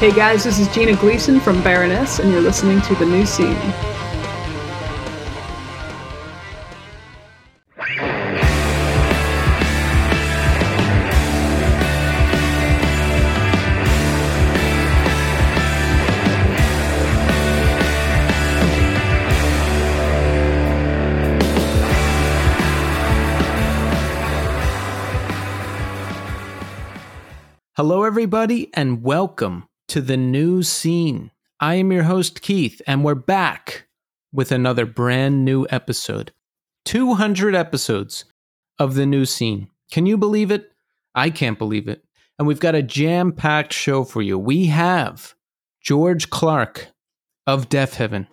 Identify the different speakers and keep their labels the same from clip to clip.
Speaker 1: Hey guys, this is Gina Gleason from Baroness, and you're listening to The New Scene.
Speaker 2: Hello, everybody, and welcome to the new scene. I am your host, Keith, and we're back with another brand new episode 200 episodes of the new scene. Can you believe it? I can't believe it. And we've got a jam packed show for you. We have George Clarke of Deafheaven.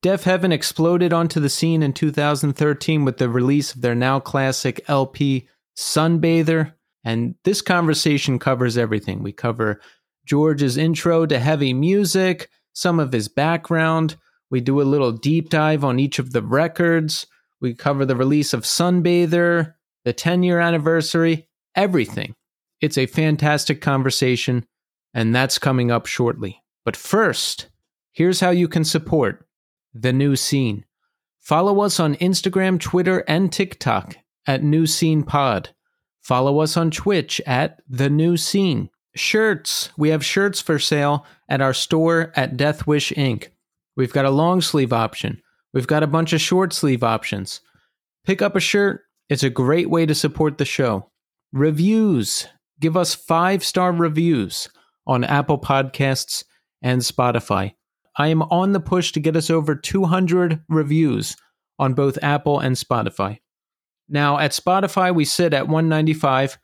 Speaker 2: Deaf Heaven exploded onto the scene in 2013 with the release of their now classic LP, Sunbather. And this conversation covers everything. We cover George's intro to heavy music, some of his background. We do a little deep dive on each of the records. We cover the release of Sunbather, the 10 year anniversary, everything. It's a fantastic conversation, and that's coming up shortly. But first, here's how you can support the new scene. Follow us on Instagram, Twitter, and TikTok at New Scene Pod. Follow us on Twitch at The New Scene. Shirts. We have shirts for sale at our store at Deathwish Inc. We've got a long sleeve option. We've got a bunch of short sleeve options. Pick up a shirt. It's a great way to support the show. Reviews. Give us five star reviews on Apple Podcasts and Spotify. I am on the push to get us over 200 reviews on both Apple and Spotify. Now, at Spotify, we sit at 195.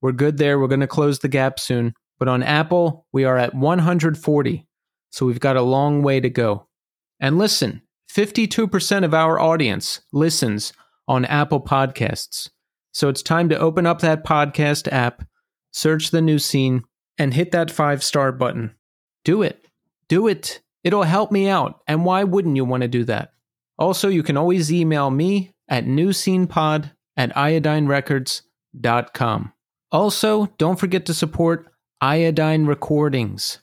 Speaker 2: We're good there. We're going to close the gap soon. But on Apple, we are at 140. So we've got a long way to go. And listen, 52% of our audience listens on Apple Podcasts. So it's time to open up that podcast app, search the new scene, and hit that five star button. Do it. Do it. It'll help me out. And why wouldn't you want to do that? Also, you can always email me at newscenepod at iodinerecords.com. Also, don't forget to support Iodine Recordings.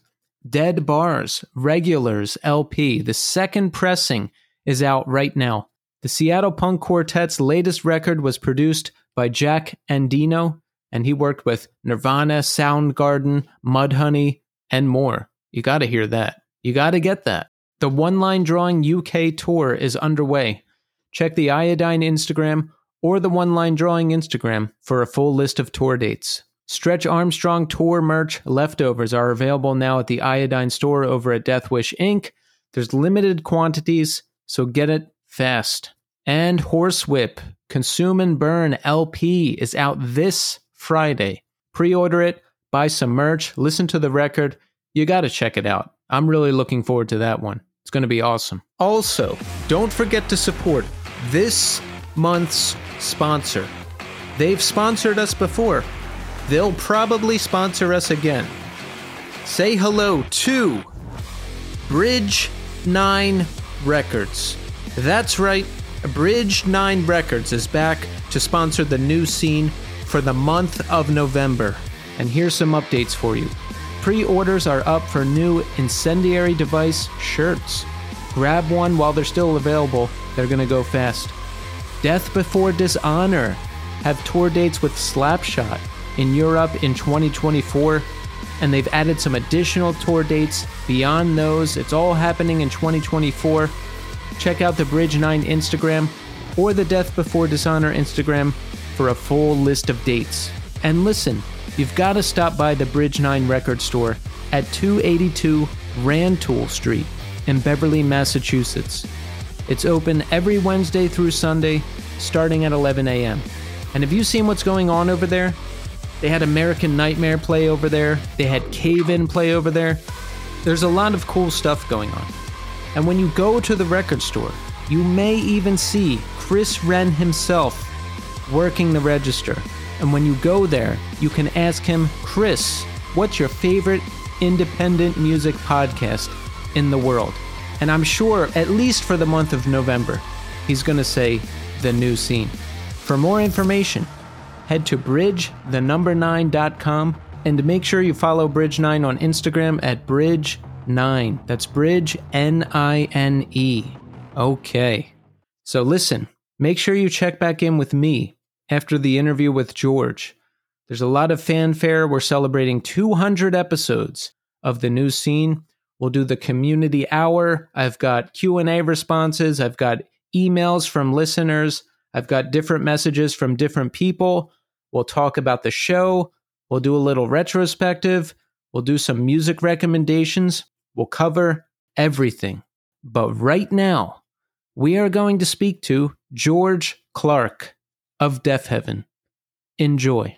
Speaker 2: Dead Bars, Regulars LP. The second pressing is out right now. The Seattle Punk Quartet's latest record was produced by Jack Endino, and he worked with Nirvana, Soundgarden, Mudhoney, and more. You gotta hear that. You gotta get that. The One Line Drawing UK tour is underway. Check the Iodine Instagram or the One Line Drawing Instagram for a full list of tour dates. Stretch Armstrong tour merch leftovers are available now at the Iodine store over at Deathwish Inc. There's limited quantities, so get it fast. And Horsewhip Consume and Burn LP is out this Friday. Pre order it, buy some merch, listen to the record. You got to check it out. I'm really looking forward to that one. It's going to be awesome. Also, don't forget to support this month's sponsor. They've sponsored us before. They'll probably sponsor us again. Say hello to Bridge 9 Records. That's right, Bridge 9 Records is back to sponsor the new scene for the month of November. And here's some updates for you. Pre orders are up for new incendiary device shirts. Grab one while they're still available, they're gonna go fast. Death Before Dishonor have tour dates with Slapshot in Europe in 2024, and they've added some additional tour dates beyond those. It's all happening in 2024. Check out the Bridge 9 Instagram or the Death Before Dishonor Instagram for a full list of dates. And listen, you've got to stop by the Bridge 9 record store at 282 Rantoul Street in Beverly, Massachusetts. It's open every Wednesday through Sunday, starting at 11 a.m. And have you seen what's going on over there? They had American Nightmare play over there, they had Cave In play over there. There's a lot of cool stuff going on. And when you go to the record store, you may even see Chris Wren himself working the register. And when you go there, you can ask him, Chris, what's your favorite independent music podcast in the world? And I'm sure, at least for the month of November, he's going to say the new scene. For more information, head to bridgethenumber9.com And make sure you follow Bridge9 on Instagram at Bridge9. That's Bridge N I N E. Okay. So listen, make sure you check back in with me after the interview with George. There's a lot of fanfare. We're celebrating 200 episodes of the new scene. We'll do the community hour. I've got Q&A responses, I've got emails from listeners, I've got different messages from different people. We'll talk about the show. We'll do a little retrospective. We'll do some music recommendations. We'll cover everything. But right now, we are going to speak to George Clarke of Deafheaven. Enjoy.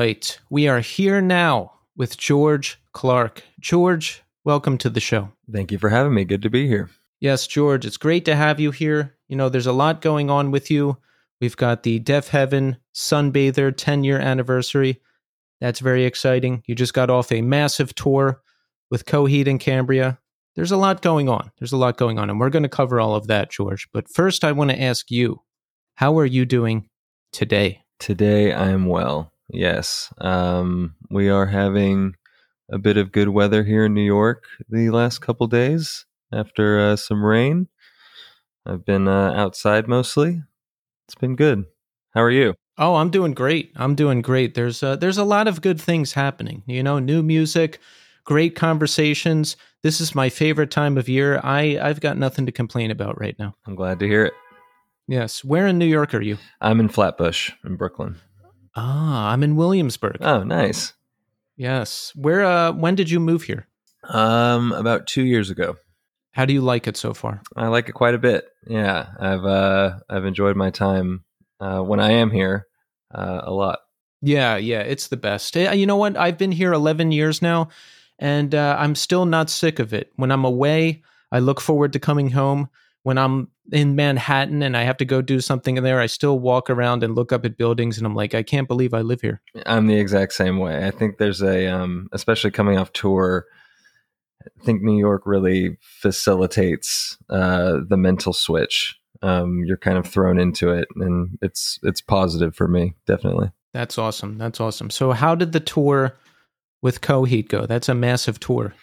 Speaker 2: Right. We are here now with George Clarke. George, welcome to the show.
Speaker 3: Thank you for having me. Good to be here.
Speaker 2: Yes, George, it's great to have you here. You know, there's a lot going on with you. We've got the Deafheaven Sunbather 10 year anniversary. That's very exciting. You just got off a massive tour with Coheed and Cambria. There's a lot going on. There's a lot going on, and we're going to cover all of that, George. But first, I want to ask you, how are you doing today?
Speaker 3: Today I am well. Yes. Um, we are having a bit of good weather here in New York the last couple days after uh, some rain. I've been uh, outside mostly. It's been good. How are you?
Speaker 2: Oh, I'm doing great. I'm doing great. There's uh, there's a lot of good things happening. You know, new music, great conversations. This is my favorite time of year. I I've got nothing to complain about right now.
Speaker 3: I'm glad to hear it.
Speaker 2: Yes. Where in New York are you?
Speaker 3: I'm in Flatbush in Brooklyn.
Speaker 2: Ah, I'm in Williamsburg.
Speaker 3: Oh, nice.
Speaker 2: Yes. Where uh when did you move here?
Speaker 3: Um, about two years ago.
Speaker 2: How do you like it so far?
Speaker 3: I like it quite a bit. Yeah, I've uh, I've enjoyed my time uh, when I am here uh, a lot.
Speaker 2: Yeah, yeah, it's the best. Eh, You know what? I've been here 11 years now, and uh, I'm still not sick of it. When I'm away, I look forward to coming home. When I'm in Manhattan and I have to go do something in there, I still walk around and look up at buildings, and I'm like, I can't believe I live here.
Speaker 3: I'm the exact same way. I think there's a, um, especially coming off tour. I think New York really facilitates uh, the mental switch. Um, you're kind of thrown into it, and it's it's positive for me, definitely.
Speaker 2: That's awesome. That's awesome. So, how did the tour with Coheed go? That's a massive tour.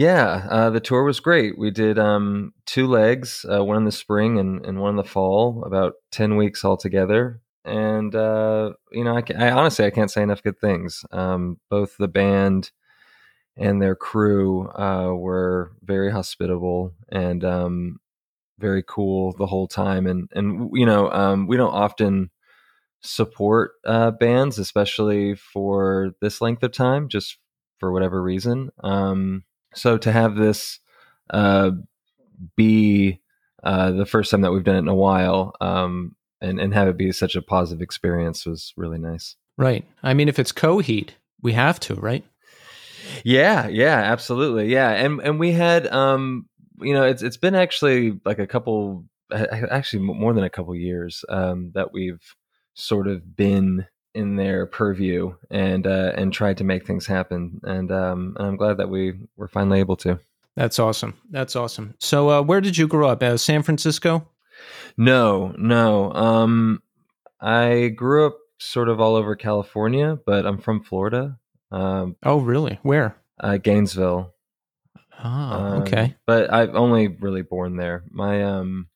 Speaker 3: Yeah, uh, the tour was great. We did um, two legs, uh, one in the spring and, and one in the fall, about ten weeks altogether. And uh, you know, I, I honestly I can't say enough good things. Um, both the band and their crew uh, were very hospitable and um, very cool the whole time. And and you know, um, we don't often support uh, bands, especially for this length of time, just for whatever reason. Um, so to have this uh, be uh, the first time that we've done it in a while, um, and and have it be such a positive experience was really nice.
Speaker 2: Right. I mean, if it's Coheed, we have to, right?
Speaker 3: Yeah, yeah, absolutely. Yeah. And and we had um you know, it's it's been actually like a couple actually more than a couple years um that we've sort of been in their purview and uh and tried to make things happen and um and I'm glad that we were finally able to.
Speaker 2: That's awesome. That's awesome. So uh where did you grow up? Uh, San Francisco?
Speaker 3: No, no. Um I grew up sort of all over California, but I'm from Florida.
Speaker 2: Um, oh, really? Where?
Speaker 3: Uh, Gainesville.
Speaker 2: Oh, um, okay.
Speaker 3: But I've only really born there. My um,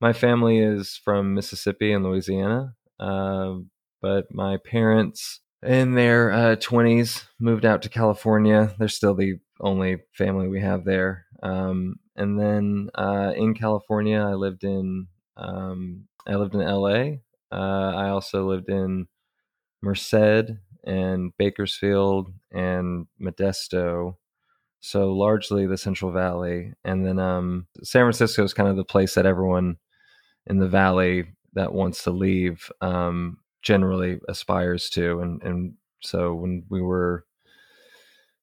Speaker 3: my family is from Mississippi and Louisiana. Uh, but my parents, in their uh, twenties, moved out to California. They're still the only family we have there. Um, and then uh, in California, I lived in um, I lived in L.A. Uh, I also lived in Merced and Bakersfield and Modesto. So largely the Central Valley, and then um, San Francisco is kind of the place that everyone in the valley that wants to leave um, generally aspires to. And and so when we were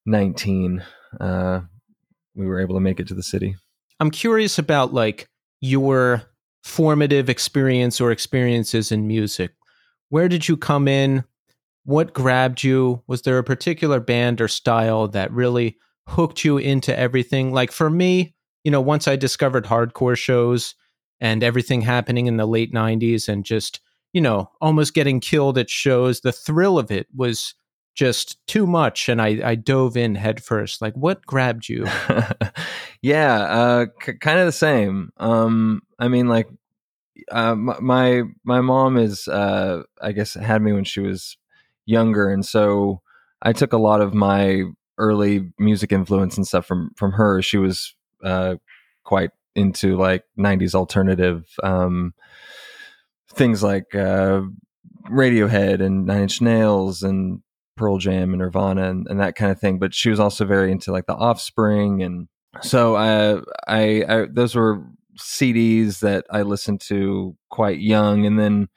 Speaker 3: nineteen, uh, we were able to make it to the city.
Speaker 2: I'm curious about like your formative experience or experiences in music. Where did you come in? what grabbed you? Was there a particular band or style that really hooked you into everything? Like for me, you know, once I discovered hardcore shows and everything happening in the late 90s and just, you know, almost getting killed at shows, the thrill of it was just too much and I, I dove in headfirst. Like what grabbed you?
Speaker 3: yeah, uh, c- kind of the same. Um, I mean, like, uh, my my mom is, uh, I guess, had me when she was younger, and so I took a lot of my early music influence and stuff from from her. She was uh, quite into like '90s alternative um, things like uh, Radiohead and Nine Inch Nails and Pearl Jam and Nirvana and, and, that kind of thing. But she was also very into like the Offspring, and so uh, I, I those were CDs that I listened to quite young, and then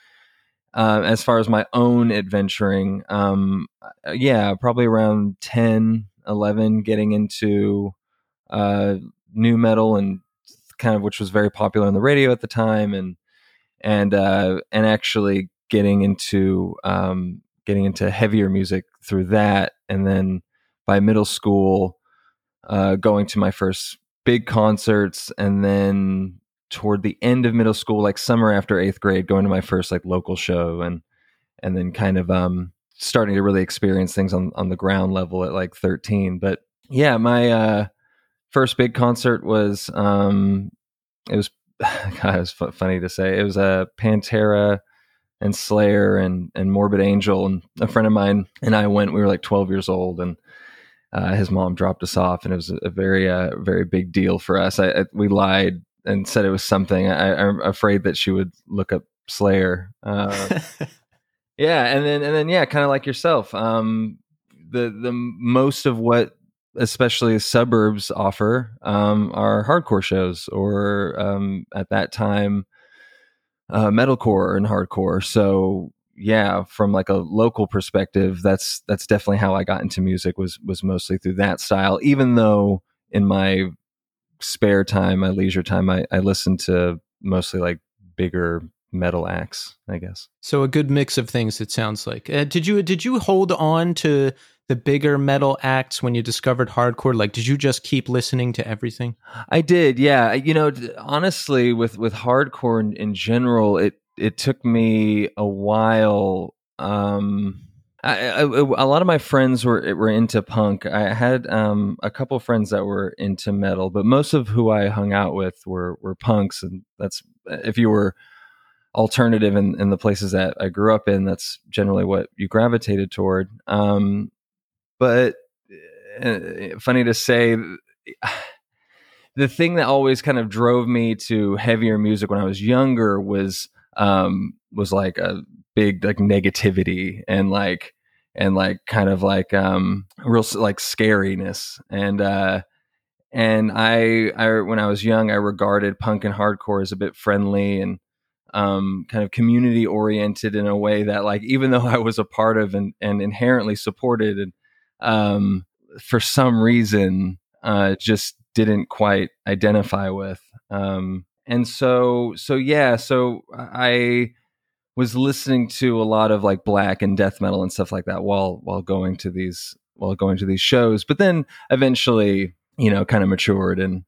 Speaker 3: uh, as far as my own adventuring, um, uh, yeah, probably around 10, 11, getting into uh, nu metal and kind of which was very popular on the radio at the time, and and uh, and actually getting into um, getting into heavier music through that, and then by middle school, uh, going to my first big concerts, and then toward the end of middle school, like summer after eighth grade, going to my first like local show and and then kind of um starting to really experience things on on the ground level at like 13. But yeah, my uh first big concert was um it was God, it was f- funny to say. It was a uh, Pantera and Slayer and and Morbid Angel and a friend of mine and I went. We were like 12 years old and uh, his mom dropped us off, and it was a very, uh, very big deal for us. I, I, we lied and said it was something. I, am afraid that she would look up Slayer. Uh, yeah, and then and then yeah, kind of like yourself. Um, the the most of what especially suburbs offer um, are hardcore shows or um, at that time uh, metalcore and hardcore. So yeah, from like a local perspective, that's that's definitely how I got into music was was mostly through that style. Even though in my spare time, my leisure time, I, I listen to mostly like bigger metal acts, I guess.
Speaker 2: So a good mix of things. It sounds like. Uh, did you did you hold on to the bigger metal acts when you discovered hardcore? Like, did you just keep listening to everything?
Speaker 3: I did. Yeah. You know, honestly, with with hardcore in, in general, it it took me a while. Um, I, I, a lot of my friends were were into punk. I had um, a couple friends that were into metal, but most of who I hung out with were were punks, and that's if you were alternative in, in the places that I grew up in, that's generally what you gravitated toward. Um, but uh, funny to say, the thing that always kind of drove me to heavier music when I was younger was um, was like a big like negativity and like and like kind of like um real like scariness and uh and I I when I was young I regarded punk and hardcore as a bit friendly and um kind of community oriented in a way that like even though I was a part of and and inherently supported and um for some reason uh just didn't quite identify with um and so so yeah so I was listening to a lot of like black and death metal and stuff like that while while going to these while going to these shows but then eventually you know kind of matured and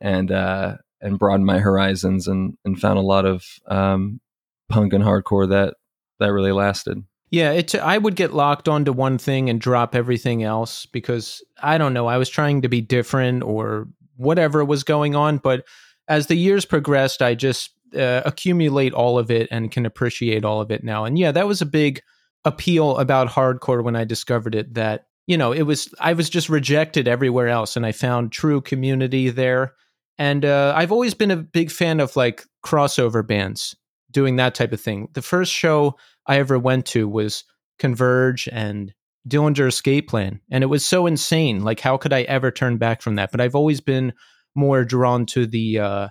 Speaker 3: and uh and broadened my horizons and and found a lot of um punk and hardcore that that really lasted
Speaker 2: yeah, it. I would get locked onto one thing and drop everything else because I don't know. I was trying to be different or whatever was going on, but as the years progressed, I just uh, accumulate all of it and can appreciate all of it now. And yeah, that was a big appeal about hardcore when I discovered it. That you know, it was I was just rejected everywhere else, and I found true community there. And uh, I've always been a big fan of like crossover bands doing that type of thing. The first show I ever went to was Converge and Dillinger Escape Plan, and it was so insane. Like, how could I ever turn back from that? But I've always been more drawn to the uh,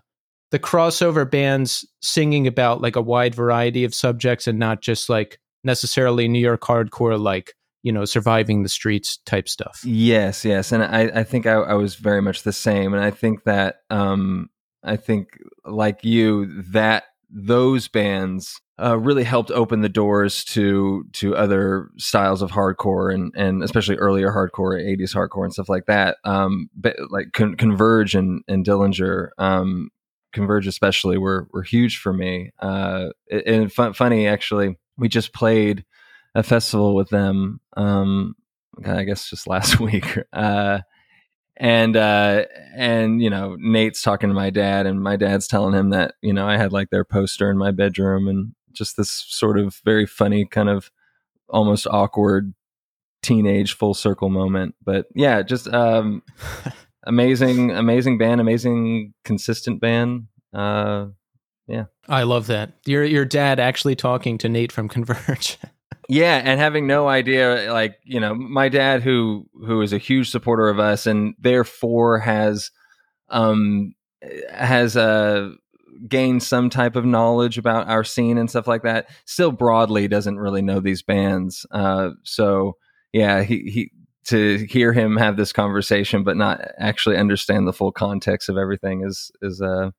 Speaker 2: the crossover bands singing about like a wide variety of subjects and not just like necessarily New York hardcore, like you know, surviving the streets type stuff.
Speaker 3: Yes, yes, and I, I think I, I was very much the same, and I think that um, I think like you that those bands uh, really helped open the doors to to other styles of hardcore and and especially earlier hardcore, 80s hardcore and stuff like that. Um, but like Con- Converge and and Dillinger, um, Converge especially were were huge for me. Uh, and fun, funny actually, we just played a festival with them. Um, I guess just last week. Uh, and uh and you know nate's talking to my dad and my dad's telling him that you know i had like their poster in my bedroom and just this sort of very funny kind of almost awkward teenage full circle moment but yeah just um amazing amazing band amazing consistent band uh yeah
Speaker 2: i love that your your dad actually talking to nate from converge
Speaker 3: yeah and having no idea like you know my dad who who is a huge supporter of us and therefore has um has uh gained some type of knowledge about our scene and stuff like that still broadly doesn't really know these bands uh so yeah he he to hear him have this conversation but not actually understand the full context of everything is is uh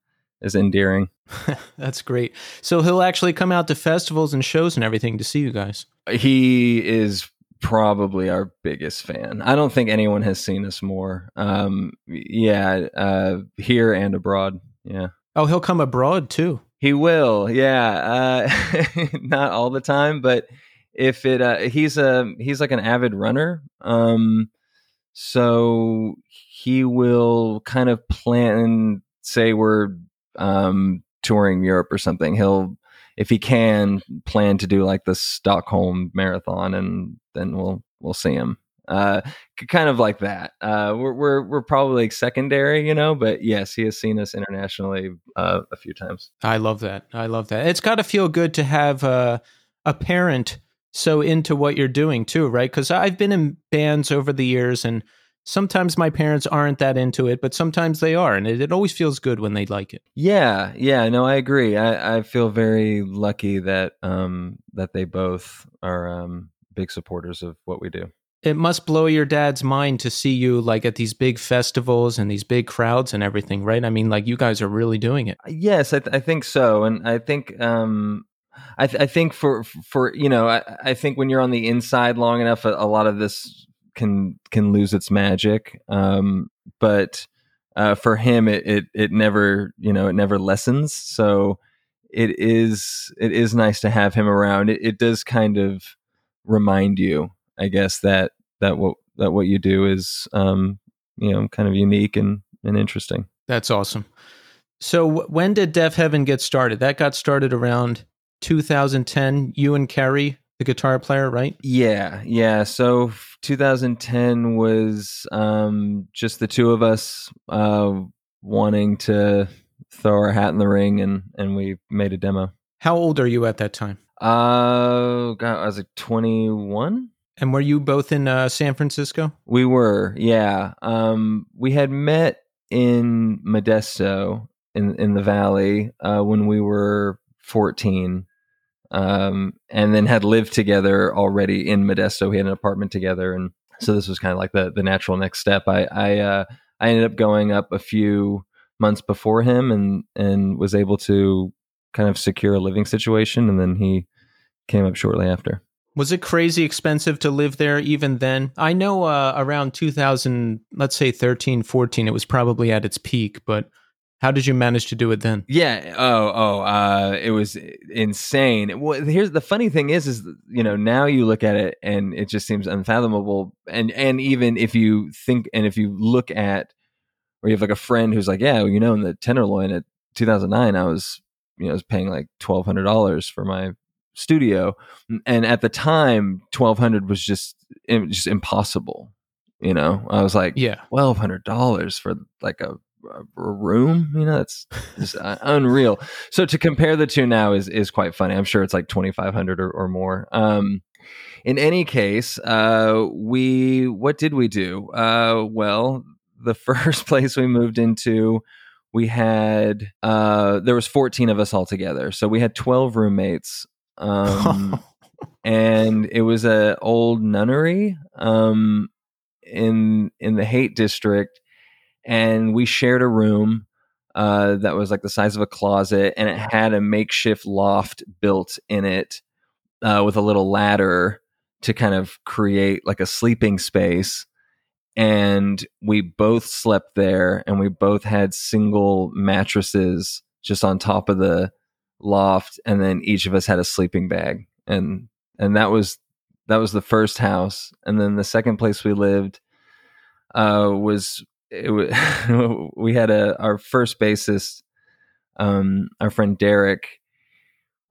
Speaker 3: is endearing.
Speaker 2: That's great. So he'll actually come out to festivals and shows and everything to see you guys.
Speaker 3: He is probably our biggest fan. I don't think anyone has seen us more. Um, yeah, uh, here and abroad. Yeah.
Speaker 2: Oh, he'll come abroad too.
Speaker 3: He will. Yeah. Uh, not all the time, but if it, uh, he's a he's like an avid runner. Um, so he will kind of plan. Say we're um, touring Europe or something, he'll if he can plan to do like the Stockholm marathon, and then we'll we'll see him. Uh, kind of like that. Uh, we're we're we're probably like secondary, you know, but yes, he has seen us internationally uh, a few times.
Speaker 2: I love that. I love that. It's got to feel good to have a a parent so into what you're doing too, right? Because I've been in bands over the years and sometimes my parents aren't that into it, but sometimes they are, and it, it always feels good when they like it.
Speaker 3: Yeah, yeah, no, I agree. I, I feel very lucky that um, that they both are um, big supporters of what we do.
Speaker 2: It must blow your dad's mind to see you like at these big festivals and these big crowds and everything, right? I mean, like you guys are really doing it.
Speaker 3: Yes, I, th- I think so, and I think um, I, th- I, think for for you know, I, I, think when you're on the inside long enough, a, a, lot of this can can lose its magic. Um, but uh, for him, it, it it never you know it never lessens. So it is it is nice to have him around. It, it does kind of remind you, I guess, that that what that what you do is um, you know kind of unique and and interesting.
Speaker 2: That's awesome. So when did Deafheaven get started? That got started around 2010. You and Kerry the guitar player, right?
Speaker 3: Yeah, yeah. So 2010 was um, just the two of us uh, wanting to throw our hat in the ring, and and we made a demo.
Speaker 2: How old are you at that time?
Speaker 3: Uh, God, I was like 21.
Speaker 2: And were you both in uh, San Francisco?
Speaker 3: We were, yeah. Um, we had met in Modesto in in the valley uh, when we were 14, um, and then had lived together already in Modesto. We had an apartment together, and so this was kind of like the the natural next step. I I uh, I ended up going up a few months before him, and and was able to kind of secure a living situation, and then he came up shortly after.
Speaker 2: Was it crazy expensive to live there even then? I know uh, around 2000, let's say 13, 14, it was probably at its peak, but how did you manage to do it then?
Speaker 3: Yeah. Oh, oh, uh, it was insane. Well, here's the funny thing is, is you know now you look at it and it just seems unfathomable. And and even if you think and if you look at, or you have like a friend who's like, yeah, you know, in the Tenderloin at 2009, I was you know I was paying like twelve hundred dollars for my studio and at the time 1200 was just just impossible you know i was like
Speaker 2: yeah
Speaker 3: $1200 for like a room? You know that's just unreal. So to compare the two now is is quite funny. I'm sure it's like 2500 or, or more. Um in any case uh we what did we do? Uh well the first place we moved into we had uh there was 14 of us all together. So we had 12 roommates um, and it was a old nunnery um, in in the Haight district, and we shared a room uh, that was like the size of a closet, and it had a makeshift loft built in it uh, with a little ladder to kind of create like a sleeping space. And we both slept there, and we both had single mattresses just on top of the loft and then each of us had a sleeping bag and and that was that was the first house and then the second place we lived uh was it was we had a our first bassist um our friend Derek.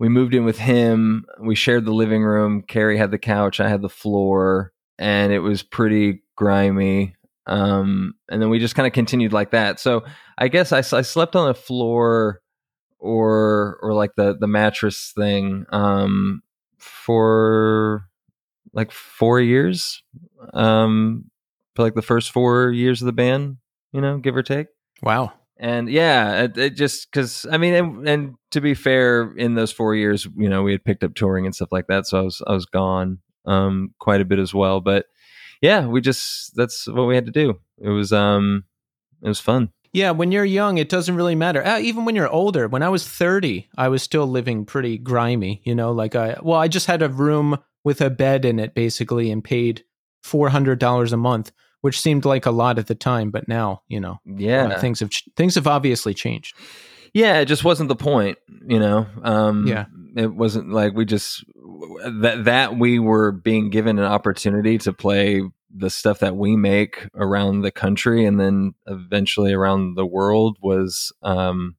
Speaker 3: We moved in with him. We shared the living room. Kerry had the couch. I had the floor. And it was pretty grimy. Um and then we just kind of continued like that. So I guess I, I slept on the floor or or like the the mattress thing um for like 4 years. Um for like the first 4 years of the band, you know, give or take.
Speaker 2: Wow.
Speaker 3: And yeah, it, it just cuz I mean and, and to be fair in those 4 years, you know, we had picked up touring and stuff like that, so I was I was gone um quite a bit as well, but yeah, we just that's what we had to do. It was um it was fun.
Speaker 2: Yeah, when you're young, it doesn't really matter. Uh, even when you're older, when I was 30, I was still living pretty grimy, you know, like I, well, I just had a room with a bed in it basically and paid $400 a month, which seemed like a lot at the time. But now, you know,
Speaker 3: yeah,
Speaker 2: uh, things have, things have obviously changed.
Speaker 3: Yeah, it just wasn't the point, you know. Um,
Speaker 2: yeah,
Speaker 3: it wasn't like we just that that we were being given an opportunity to play the stuff that we make around the country and then eventually around the world was um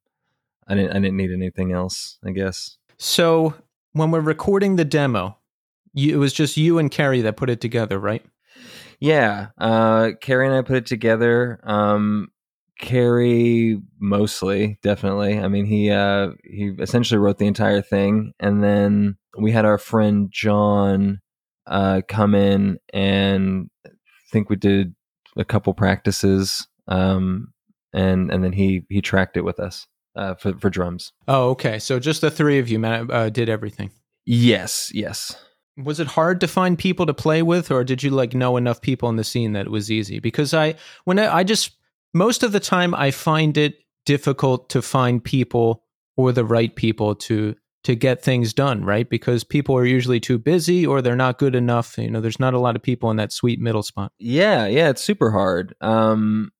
Speaker 3: I didn't I didn't need anything else, I guess.
Speaker 2: So when we're recording the demo, you, it was just you and Kerry that put it together, right?
Speaker 3: Yeah. Uh Kerry and I put it together. Um Kerry mostly, definitely. I mean he uh he essentially wrote the entire thing and then we had our friend John uh, come in and I think we did a couple practices, um, and and then he he tracked it with us uh, for for drums.
Speaker 2: Oh, okay. So just the three of you uh, did everything.
Speaker 3: Yes, yes.
Speaker 2: Was it hard to find people to play with, or did you like know enough people in the scene that it was easy? Because I when I, I just most of the time I find it difficult to find people or the right people to to get things done, right? Because people are usually too busy or they're not good enough. You know, there's not a lot of people in that sweet middle spot.
Speaker 3: Yeah, yeah, it's super hard. Um,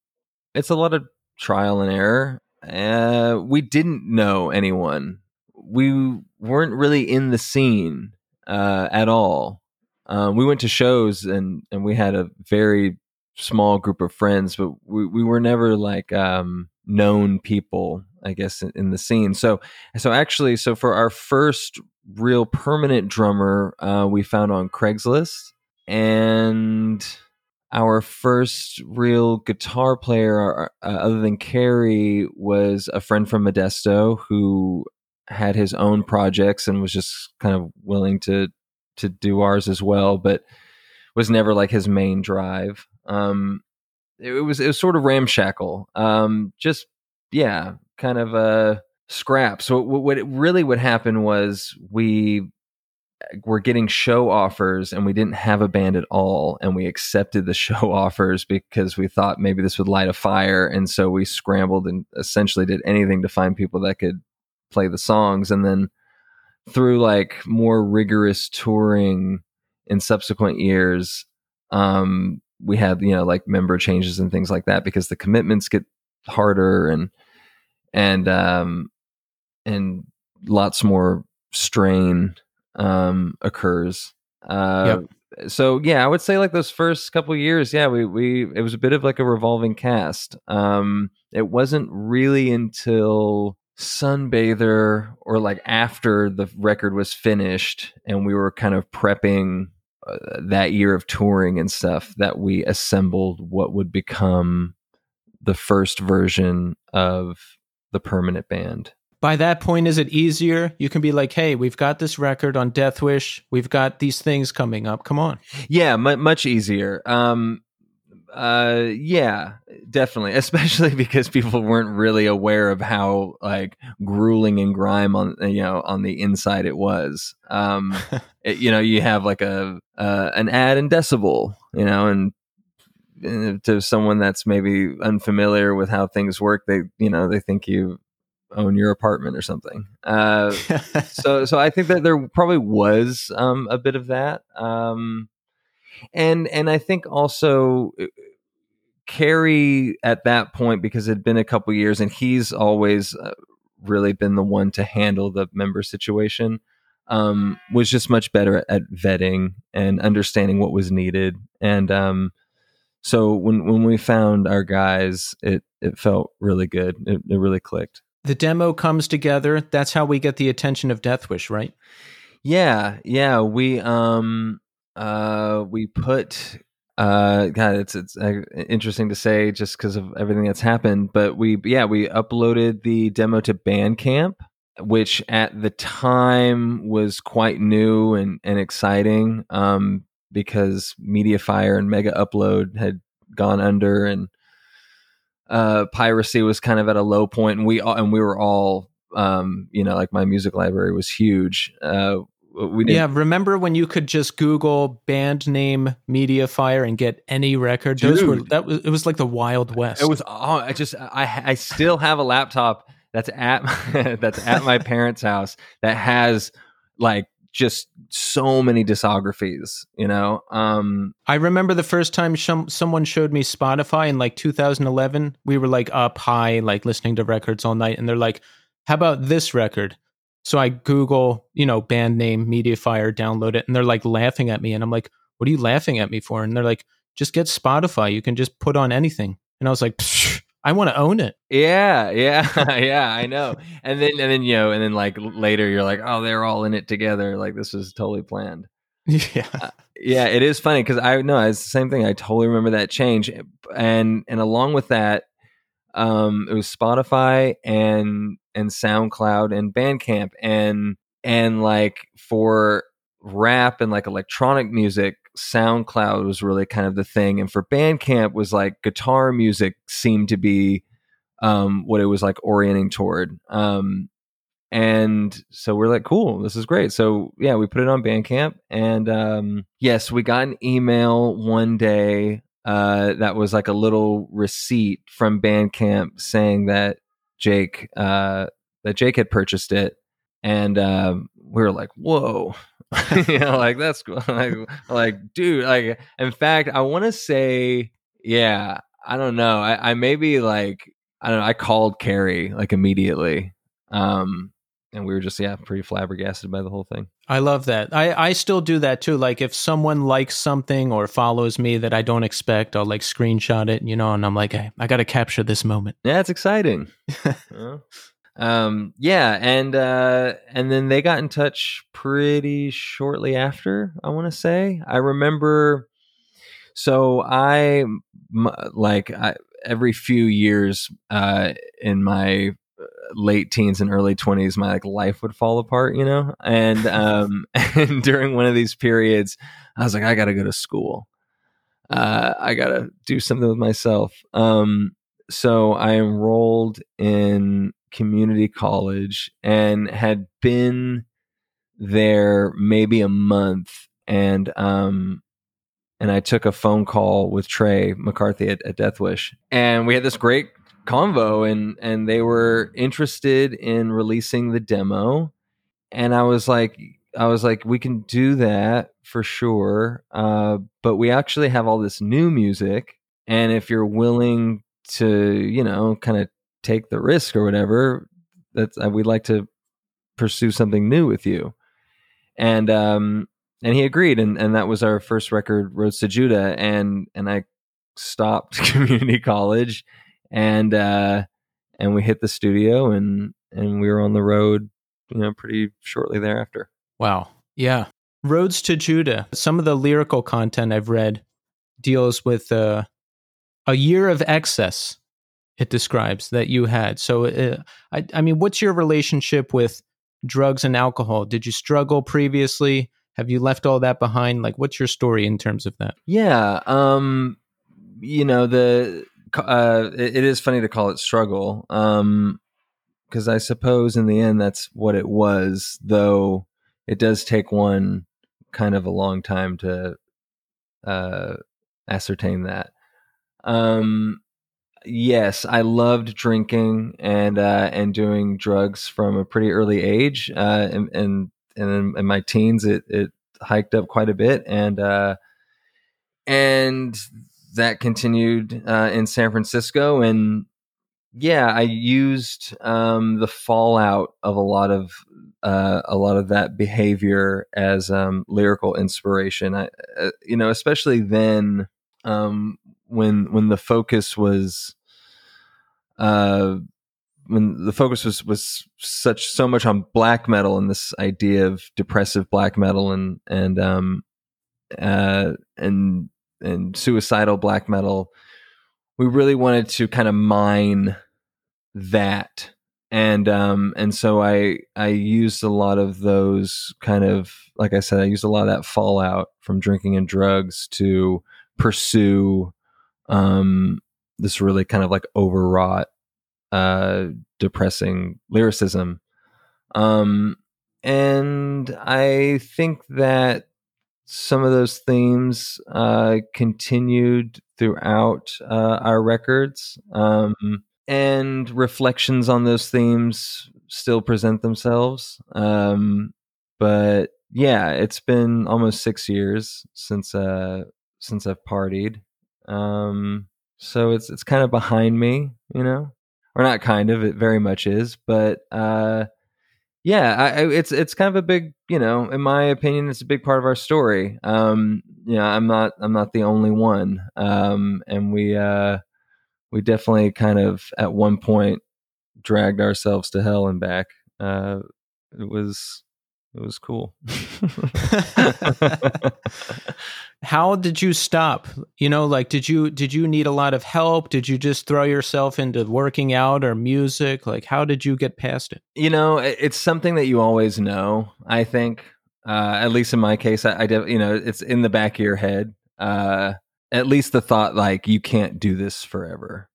Speaker 3: it's a lot of trial and error. Uh, we didn't know anyone. We weren't really in the scene uh, at all. Um, we went to shows and and we had a very small group of friends, but we, we were never like um, known people I guess in, in, the scene. So so actually, so for our first real permanent drummer, uh, we found on Craigslist, and our first real guitar player, uh, other than Kerry, was a friend from Modesto who had his own projects and was just kind of willing to to do ours as well, but was never like his main drive. Um, it, it was it was sort of ramshackle. Um, just yeah, kind of a scrap. So what, it really would happen was we were getting show offers and we didn't have a band at all and we accepted the show offers because we thought maybe this would light a fire and so we scrambled and essentially did anything to find people that could play the songs and then through like more rigorous touring in subsequent years um we had you know like member changes and things like that because the commitments get harder and and um and lots more strain um occurs uh yep. so yeah i would say like those first couple years yeah we we it was a bit of like a revolving cast um it wasn't really until sunbather or like after the record was finished and we were kind of prepping uh, that year of touring and stuff that we assembled what would become the first version of the permanent band.
Speaker 2: By that point is it easier? You can be like hey we've got this record on death wish. We've got these things coming up. Come on.
Speaker 3: Yeah m- much easier. Um uh yeah definitely especially because people weren't really aware of how like grueling and grime on you know on the inside it was. Um it, you know you have like a uh, an ad in decibel you know and, and to someone that's maybe unfamiliar with how things work they you know they think you own your apartment or something. Uh so so i think that there probably was um a bit of that um and and I think also Kerry at that point because it had been a couple years and he's always uh, really been the one to handle the member situation um, was just much better at, vetting and understanding what was needed. And um, so when when we found our guys it it felt really good. It, it really clicked.
Speaker 2: The demo comes together. That's how we get the attention of deathwish right?
Speaker 3: Yeah yeah. We um uh we put uh god it's it's uh, interesting to say just because of everything that's happened but we yeah we uploaded the demo to bandcamp which at the time was quite new and and exciting um because mediafire and mega upload had gone under and uh piracy was kind of at a low point and we all and we were all um you know like my music library was huge uh
Speaker 2: we didn't. yeah remember when you could just google band name mediafire and get any record Dude. those were that was it was like the wild west
Speaker 3: it was oh i just i i still have a laptop that's at that's at my parents house that has like just so many discographies you know um
Speaker 2: i remember the first time sh- someone showed me spotify in like 2011 we were like up high like listening to records all night and they're like how about this record so I Google, you know, band name Mediafire, download it, and they're like laughing at me. And I'm like, what are you laughing at me for? And they're like, just get Spotify. You can just put on anything. And I was like, I want to own it.
Speaker 3: Yeah, yeah, yeah. I know. And then, and then, you know, and then like later, you're like, oh, they're all in it together. Like this was totally planned.
Speaker 2: Yeah,
Speaker 3: uh, yeah. It is funny because I know it's the same thing. I totally remember that change, and and along with that, um, it was Spotify and and SoundCloud and Bandcamp and and like for rap and like electronic music, SoundCloud was really kind of the thing, and for Bandcamp was like guitar music seemed to be um, what it was like orienting toward. Um, and so we're like, cool, this is great. So yeah, we put it on Bandcamp, and um, yes, we got an email one day uh, that was like a little receipt from Bandcamp saying that Jake uh, that Jake had purchased it, and um, we were like, "Whoa!" you know, like that's cool. like, like, dude, like, in fact, I want to say, yeah, I don't know, I, I maybe like, I don't know, I called Kerry like immediately, um, and we were just yeah, pretty flabbergasted by the whole thing.
Speaker 2: I love that. I, I still do that too. Like if someone likes something or follows me that I don't expect, I'll like screenshot it, you know, and I'm like, hey, I got to capture this moment.
Speaker 3: Yeah, it's exciting. yeah. Um, yeah, and uh, and then they got in touch pretty shortly after. I want to say I remember. So I like I, every few years uh, in my late teens and early 20s my like life would fall apart you know? And um and during one of these periods i was like i gotta go to school. Uh i gotta do something with myself. Um so i enrolled in community college and had been there maybe a month and um and I took a phone call with Trey McCarthy at, at Death Wish, and we had this great convo, and and they were interested in releasing the demo, and I was like, I was like, we can do that for sure, uh, but we actually have all this new music, and if you're willing to, you know, kind of take the risk or whatever, that's uh, we'd like to pursue something new with you, and um, and he agreed and and that was our first record roads to judah and and i stopped community college and uh and we hit the studio and and we were on the road you know pretty shortly thereafter.
Speaker 2: Wow. Yeah. Roads to judah. Some of the lyrical content i've read deals with uh, a year of excess it describes that you had. So uh, I, I mean what's your relationship with drugs and alcohol? Did you struggle previously? Have you left all that behind? Like, what's your story in terms of that?
Speaker 3: Yeah, um, you know the uh, it, it is funny to call it struggle, um, because I suppose in the end that's what it was. Though it does take one kind of a long time to uh, ascertain that. Um, yes, I loved drinking and uh, and doing drugs from a pretty early age, uh, and, and and in, my teens it it hiked up quite a bit and uh and that continued uh in San Francisco and yeah I used um the fallout of a lot of uh, a lot of that behavior as um, lyrical inspiration. I, uh, you know, especially then um, when when the focus was uh, when the focus was was such so much on black metal and this idea of depressive black metal and and um uh and and suicidal black metal we really wanted to kind of mine that and um and so i i used a lot of those kind of like i said i used a lot of that fallout from drinking and drugs to pursue um this really kind of like overwrought uh, depressing lyricism. Um, and I think that some of those themes uh, continued throughout uh, our records, um, and reflections on those themes still present themselves. Um, but yeah, it's been almost six years since uh, since I've partied, um, so it's it's kind of behind me, you know or not kind of it very much is but uh yeah I, it's it's kind of a big you know in my opinion it's a big part of our story. Um you know i'm not i'm not the only one. Um and we uh we definitely kind of at one point dragged ourselves to hell and back. Uh it was it was cool.
Speaker 2: How did you stop? You know like did you did you need a lot of help? Did you just throw yourself into working out or music? Like how did you get past it?
Speaker 3: You know it's something that you always know i think uh, at least in my case i, I def, you know it's in the back of your head uh, at least the thought like you can't do this forever.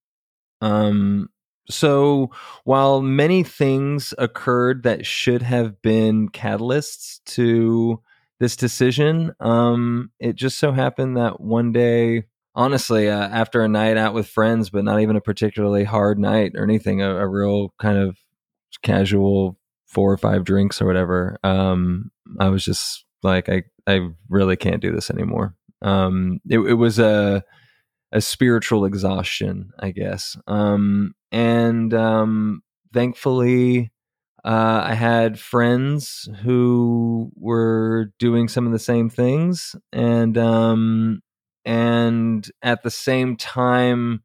Speaker 3: Um so while many things occurred that should have been catalysts to this decision. Um, it just so happened that one day, honestly, uh, after a night out with friends, but not even a particularly hard night or anything, a, a real kind of casual four or five drinks or whatever, um, I was just like, I, I really can't do this anymore. Um, it, it was a, a spiritual exhaustion, I guess. Um, and um, thankfully, uh, I had friends who were doing some of the same things, and um, and at the same time,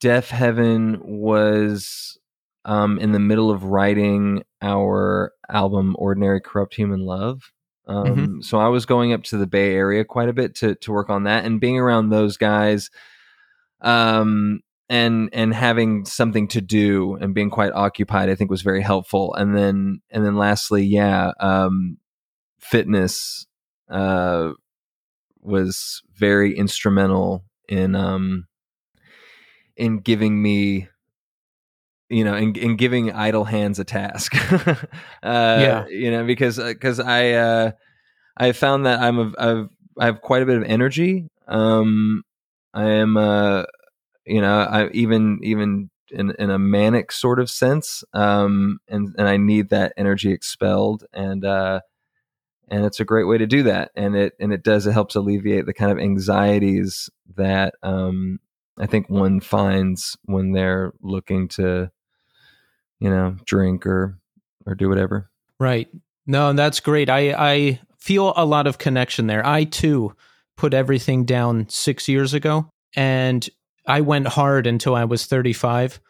Speaker 3: Deafheaven was um, in the middle of writing our album "Ordinary Corrupt Human Love." Um, mm-hmm. So I was going up to the Bay Area quite a bit to to work on that, and being around those guys, um, and and having something to do and being quite occupied i think was very helpful and then and then lastly yeah um fitness uh was very instrumental in um in giving me you know and, in giving idle hands a task. Uh
Speaker 2: Yeah.
Speaker 3: you know because because i uh i found that i'm a, I've, i have quite a bit of energy. Um i am uh you know i even even in, in a manic sort of sense um and and i need that energy expelled and uh and it's a great way to do that. And it and it does it helps alleviate the kind of anxieties that um i think one finds when they're looking to you know drink or or do whatever
Speaker 2: Right. No, that's great. I I feel a lot of connection there. I too put everything down 6 years ago and I went hard until I was 35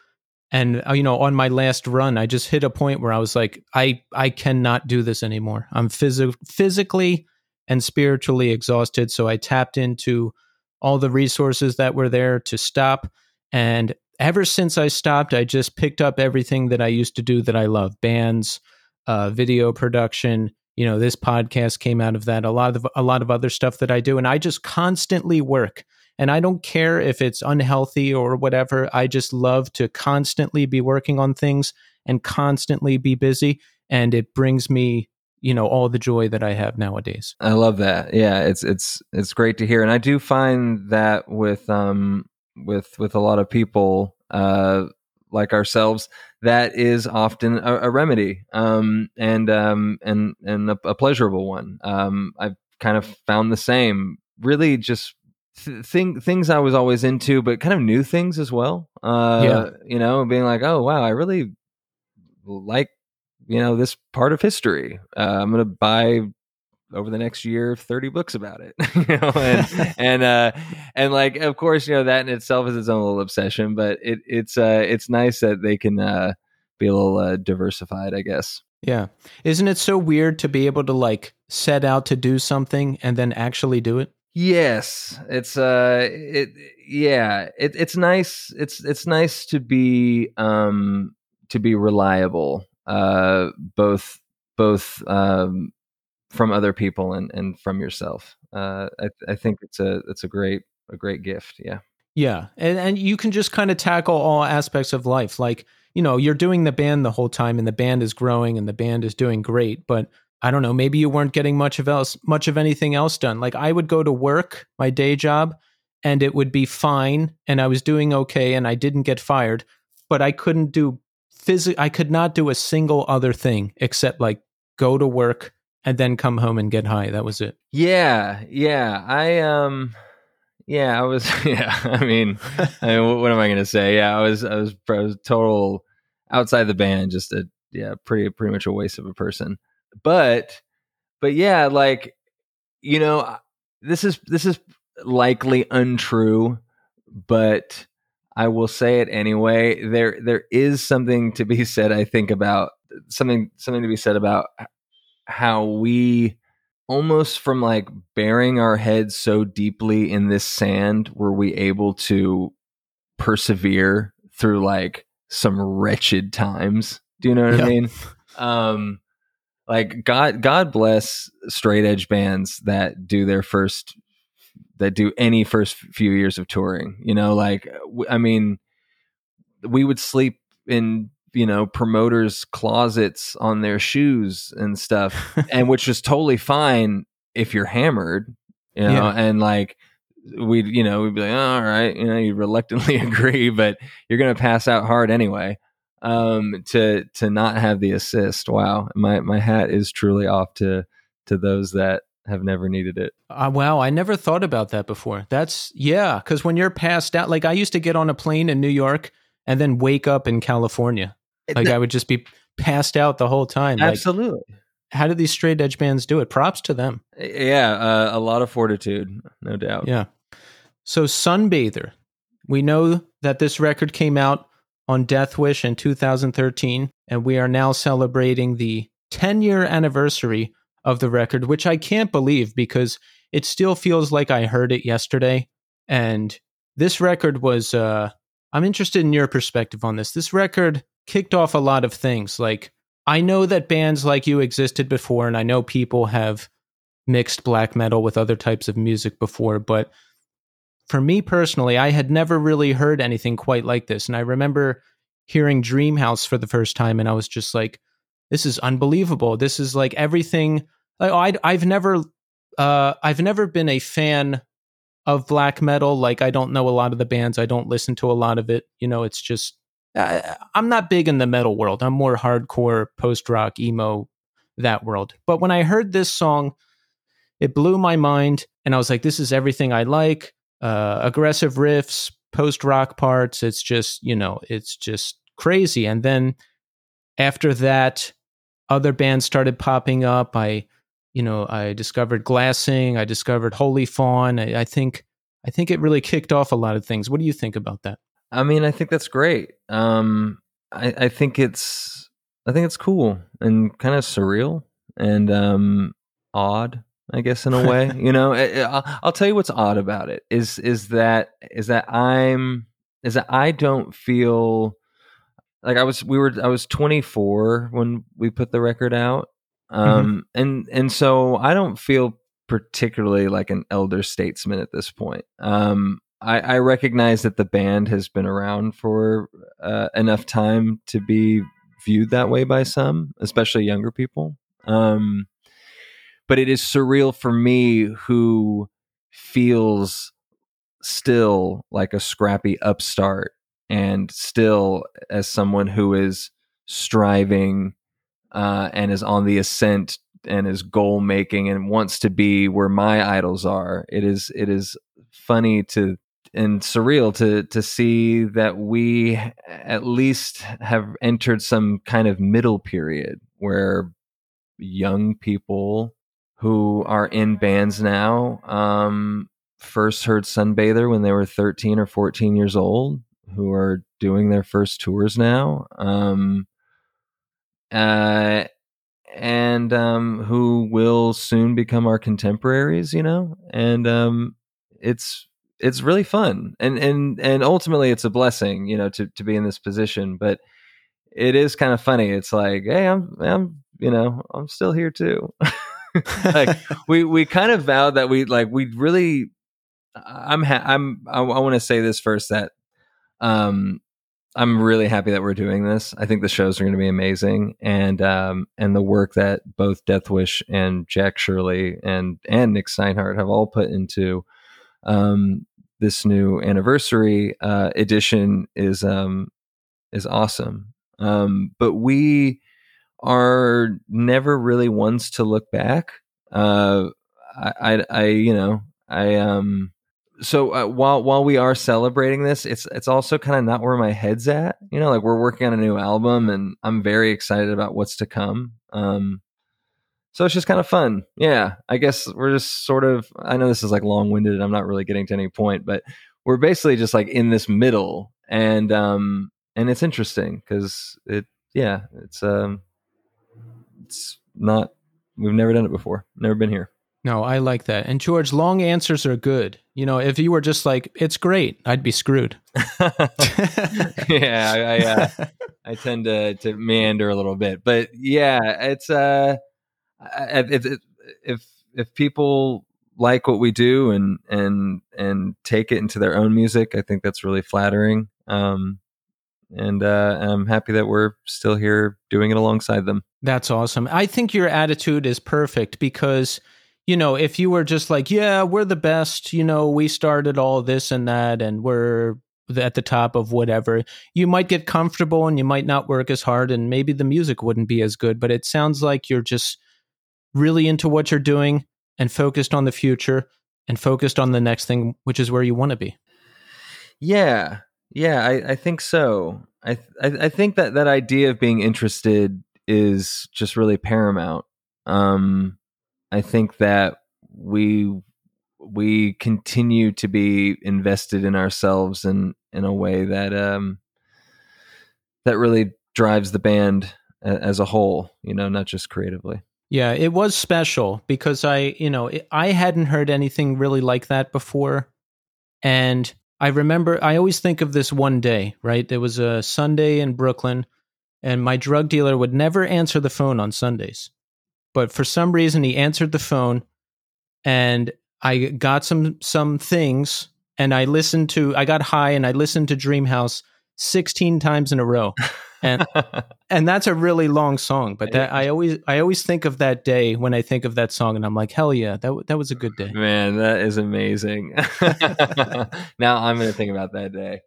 Speaker 2: and uh, you know on my last run I just hit a point where I was like I I cannot do this anymore. I'm phys- physically and spiritually exhausted so I tapped into all the resources that were there to stop and ever since I stopped I just picked up everything that I used to do that I love. Bands, uh, video production. You know, this podcast came out of that. A lot of a lot of other stuff that I do, and I just constantly work. And I don't care if it's unhealthy or whatever. I just love to constantly be working on things and constantly be busy, and it brings me, you know, all the joy that I have nowadays.
Speaker 3: I love that. Yeah, it's it's it's great to hear, and I do find that with um with with a lot of people uh like ourselves, that is often a, a remedy, um and um and and a, a pleasurable one. Um, I've kind of found the same. Really, just th- thing things I was always into, but kind of new things as well. Uh,
Speaker 2: Yeah.
Speaker 3: you know, being like, oh wow, I really like you know this part of history. Uh, I'm gonna buy over the next year 30 books about it you know and and uh and like of course you know that in itself is its own little obsession but it it's uh it's nice that they can uh be a little uh, diversified i guess
Speaker 2: Yeah. Isn't it so weird to be able to like set out to do something and then actually do it?
Speaker 3: yes it's uh it yeah it, it's nice it's it's nice to be um to be reliable uh both both um from other people and and from yourself uh i i think it's a it's a great a great gift yeah
Speaker 2: Yeah. And and you can just kind of tackle all aspects of life. Like, you know, you're doing the band the whole time and the band is growing and the band is doing great, but I don't know, maybe you weren't getting much of else much of anything else done. Like I would go to work, my day job, and it would be fine and I was doing okay and I didn't get fired, but I couldn't do phys- I could not do a single other thing except like go to work and then come home and get high. That was it.
Speaker 3: yeah yeah i um yeah i was yeah i mean I mean, what, am I to say? Yeah, I was, I was, I was total outside the band, just a, yeah, pretty, pretty much a waste of a person. But, but yeah, like, you know, this is, this is likely untrue, but I will say it anyway. There, there is something to be said, I think, about something, something to be said about how we almost from like burying our heads so deeply in this sand were we able to persevere through like some wretched times do you know what
Speaker 2: Yeah.
Speaker 3: i mean um like god god bless straight edge bands that do their first that do any first few years of touring you know like i mean we would sleep in you know promoters closets on their shoes and stuff and which is totally fine if you're hammered you know
Speaker 2: Yeah.
Speaker 3: and like we'd you know we'd be like all right you know you reluctantly agree but you're gonna pass out hard anyway um to to not have the assist wow my my hat is truly off to to those that have never needed it
Speaker 2: Uh, wow, I never thought about that before. That's yeah, because when you're passed out, like I used to get on a plane in New York and then wake up in California. Like I would just be passed out the whole time. Like,
Speaker 3: absolutely
Speaker 2: how did these straight edge bands do it? Props to them.
Speaker 3: yeah uh, a lot of fortitude no doubt
Speaker 2: Yeah. So Sunbather, we know that this record came out on Deathwish in 2013, and we are now celebrating the 10 year anniversary of the record, which I can't believe because it still feels like I heard it yesterday. And this record was uh, I'm interested in your perspective on this. This record kicked off a lot of things. Like, I know that bands like you existed before, and I know people have mixed black metal with other types of music before, but for me personally, I had never really heard anything quite like this. And I remember hearing Dreamhouse for the first time, and I was just like, this is unbelievable. This is like everything. Like, I, I've never, uh, I've never been a fan of black metal. Like, I don't know a lot of the bands. I don't listen to a lot of it. You know, it's just, uh, I'm not big in the metal world. I'm more hardcore, post rock, emo, that world. But when I heard this song, it blew my mind. And I was like, this is everything I like. Uh, aggressive riffs, post rock parts. It's just, you know, it's just crazy. And then after that, other bands started popping up. I, you know, I discovered Glassing. I discovered Holy Fawn. I, I think, I think it really kicked off a lot of things. What do you think about that?
Speaker 3: I mean, I think that's great. Um, I, I think it's, I think it's cool and kind of surreal and um, odd. I guess in a way, you know. I'll, I'll tell you what's odd about it is is that is that I'm is that I don't feel like I was we were I was 24 when we put the record out, mm-hmm. um, mm-hmm. and and so I don't feel particularly like an elder statesman at this point. Um, I, I recognize that the band has been around for uh, enough time to be viewed that way by some, especially younger people. Um, but it is surreal for me who feels still like a scrappy upstart and still as someone who is striving uh, and is on the ascent and is goal making and wants to be where my idols are it is it is funny to and surreal to to see that we at least have entered some kind of middle period where young people who are in bands now um, first heard Sunbather when they were 13 or 14 years old who are doing their first tours now, um, uh, and um, who will soon become our contemporaries. You know, and um, it's it's really fun, and and and ultimately, it's a blessing. You know, to to be in this position, but it is kind of funny. It's like, hey, I'm I'm you know I'm still here too. like we we kind of vowed that we like we really I'm ha- I'm I, I want to say this first that um, I'm really happy that we're doing this. I think the shows are going to be amazing, and um, and the work that both Deathwish and Jack Shirley and and Nick Steinhardt have all put into um, this new anniversary uh, edition is um, is awesome. Um, but we are never really ones to look back. Uh, I, I, I, you know, I um, so uh, while while we are celebrating this, it's it's also kind of not where my head's at. You know, like we're working on a new album, and I'm very excited about what's to come. Um, so it's just kind of fun. Yeah, I guess we're just sort of. I know this is like long winded. And I'm not really getting to any point, but we're basically just like in this middle, and um, and it's interesting because it, yeah, it's um, it's not. We've never done it before. Never been here.
Speaker 2: No, I like that. And George, long answers are good. You know, if you were just like, "It's great," I'd be screwed.
Speaker 3: yeah, I I, uh, I, tend to to meander a little bit, but yeah, it's uh, if if if, people like what we do and and and take it into their own music, I think that's really flattering. Um, and uh, I'm happy that we're still here doing it alongside them.
Speaker 2: That's awesome. I think your attitude is perfect because you know, if you were just like, yeah, we're the best, you know, we started all this and that, and we're at the top of whatever, you might get comfortable and you might not work as hard, and maybe the music wouldn't be as good. But it sounds like you're just really into what you're doing and focused on the future and focused on the next thing, which is where you want to be.
Speaker 3: Yeah, yeah, I, I think so. I, I I think that that idea of being interested is just really paramount. Um, I think that we we continue to be invested in ourselves in in a way that um that really drives the band as a whole, you know, not just creatively.
Speaker 2: Yeah, it was special because I, you know, I hadn't heard anything really like that before. And I remember, I always think of this one day, right? There was a Sunday in Brooklyn, and my drug dealer would never answer the phone on Sundays. But for some reason, he answered the phone, and I got some some things, and I listened to, I got high, and I listened to Dreamhouse 16 times in a row. And and that's a really long song, but that I always I always think of that day when I think of that song and I'm like, "Hell yeah, that that was a good day."
Speaker 3: Man, that is amazing. now I'm going to think about that day.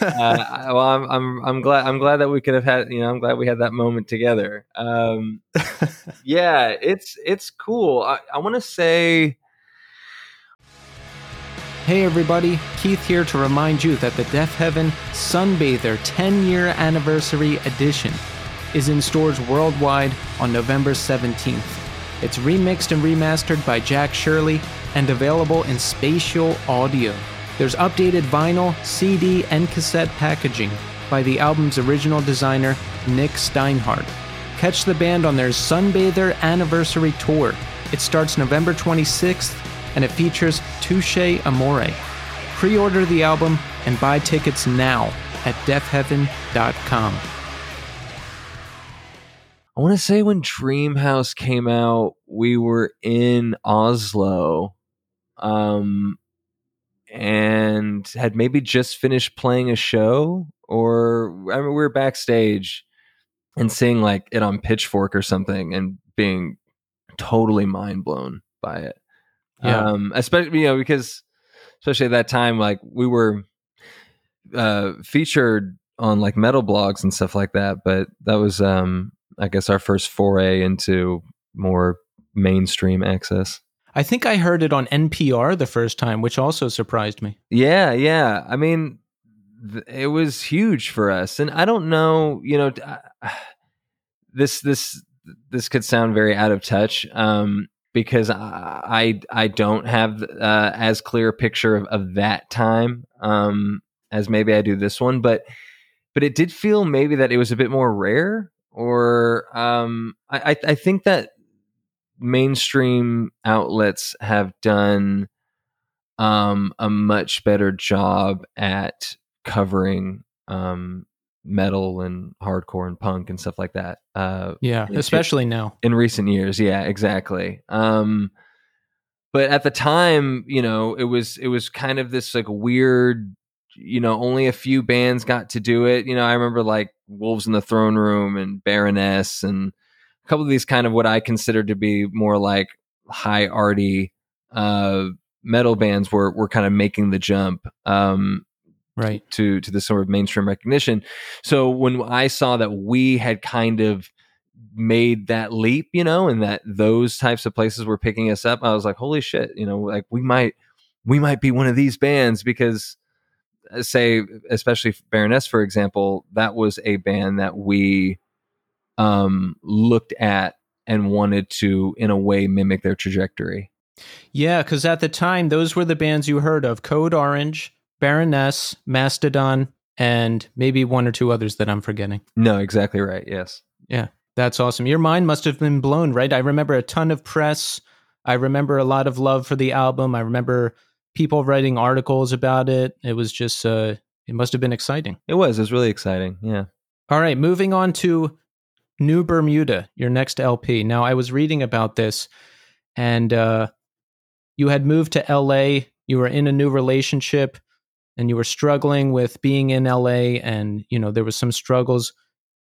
Speaker 3: Uh, well, I'm I'm I'm glad I'm glad that we could have had you know I'm glad we had that moment together. Um, yeah, it's it's cool. I, I want to say
Speaker 2: Hey everybody, Keith here to remind you that the Deafheaven Sunbather 10 year anniversary edition is in stores worldwide on November 17th. It's remixed and remastered by Jack Shirley and available in spatial audio. There's updated vinyl, CD, and cassette packaging by the album's original designer, Nick Steinhardt. Catch the band on their Sunbather Anniversary Tour. It starts November 26th and it features Touche Amore. Pre order the album and buy tickets now at deafheaven.com.
Speaker 3: I want to say when Dreamhouse came out, we were in Oslo, um, and had maybe just finished playing a show, or I mean, we were backstage and seeing like it on Pitchfork or something, and being totally mind blown by it.
Speaker 2: Yeah.
Speaker 3: Um, especially you know because especially at that time, like we were uh, featured on like metal blogs and stuff like that. But that was, um, I guess, our first foray into more mainstream access.
Speaker 2: I think I heard it on NPR the first time, which also surprised me.
Speaker 3: Yeah, yeah. I mean, th- it was huge for us, and I don't know, you know, this this this could sound very out of touch. Um, because I I don't have uh, as clear a picture of, of that time um, as maybe I do this one, but but it did feel maybe that it was a bit more rare, or um, I I think that mainstream outlets have done um, a much better job at covering um, metal and hardcore and punk and stuff like that. Uh,
Speaker 2: Yeah, especially now.
Speaker 3: in recent years. Yeah, exactly. Um, but at the time, you know, it was it was kind of this like weird, you know, only a few bands got to do it. You know, I remember like Wolves in the Throne Room and Baroness and a couple of these kind of what I consider to be more like high arty uh metal bands were were kind of making the jump. Um
Speaker 2: Right.
Speaker 3: to to the sort of mainstream recognition. So when I saw that we had kind of made that leap, you know, and that those types of places were picking us up, I was like, holy shit, you know, like we might we might be one of these bands because uh, say especially Baroness for example, that was a band that we um looked at and wanted to in a way mimic their trajectory.
Speaker 2: Yeah, because at the time, those were the bands you heard of Code Orange, Baroness, Mastodon, and maybe one or two others that I'm forgetting.
Speaker 3: No, exactly right. Yes. Yeah.
Speaker 2: That's awesome. Your mind must have been blown, right? I remember a ton of press. I remember a lot of love for the album. I remember people writing articles about it. It was just, uh, it must have been exciting.
Speaker 3: It was. It was really exciting. Yeah.
Speaker 2: All right, moving on to New Bermuda, your next LP. Now, I was reading about this, and uh, you had moved to LA. You were in a new relationship, and you were struggling with being in LA, and you know there was some struggles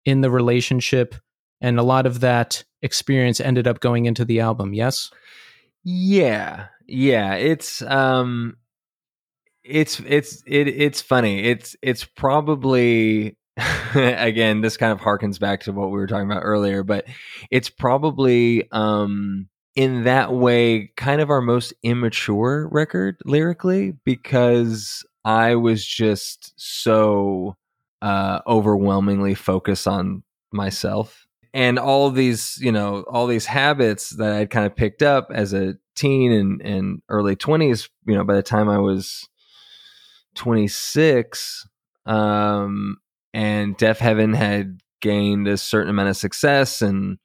Speaker 2: in the relationship, and a lot of that experience ended up going into the album. Yes.
Speaker 3: Yeah, yeah. It's um, it's it's it it's funny. It's it's probably again this kind of harkens back to what we were talking about earlier, but it's probably um in that way kind of our most immature record lyrically because I was just so uh overwhelmingly focused on myself. And all these you know all these habits that i'd kind of picked up as a teen and, and early 20s you know by the time i was 26 um and Deafheaven had gained a certain amount of success and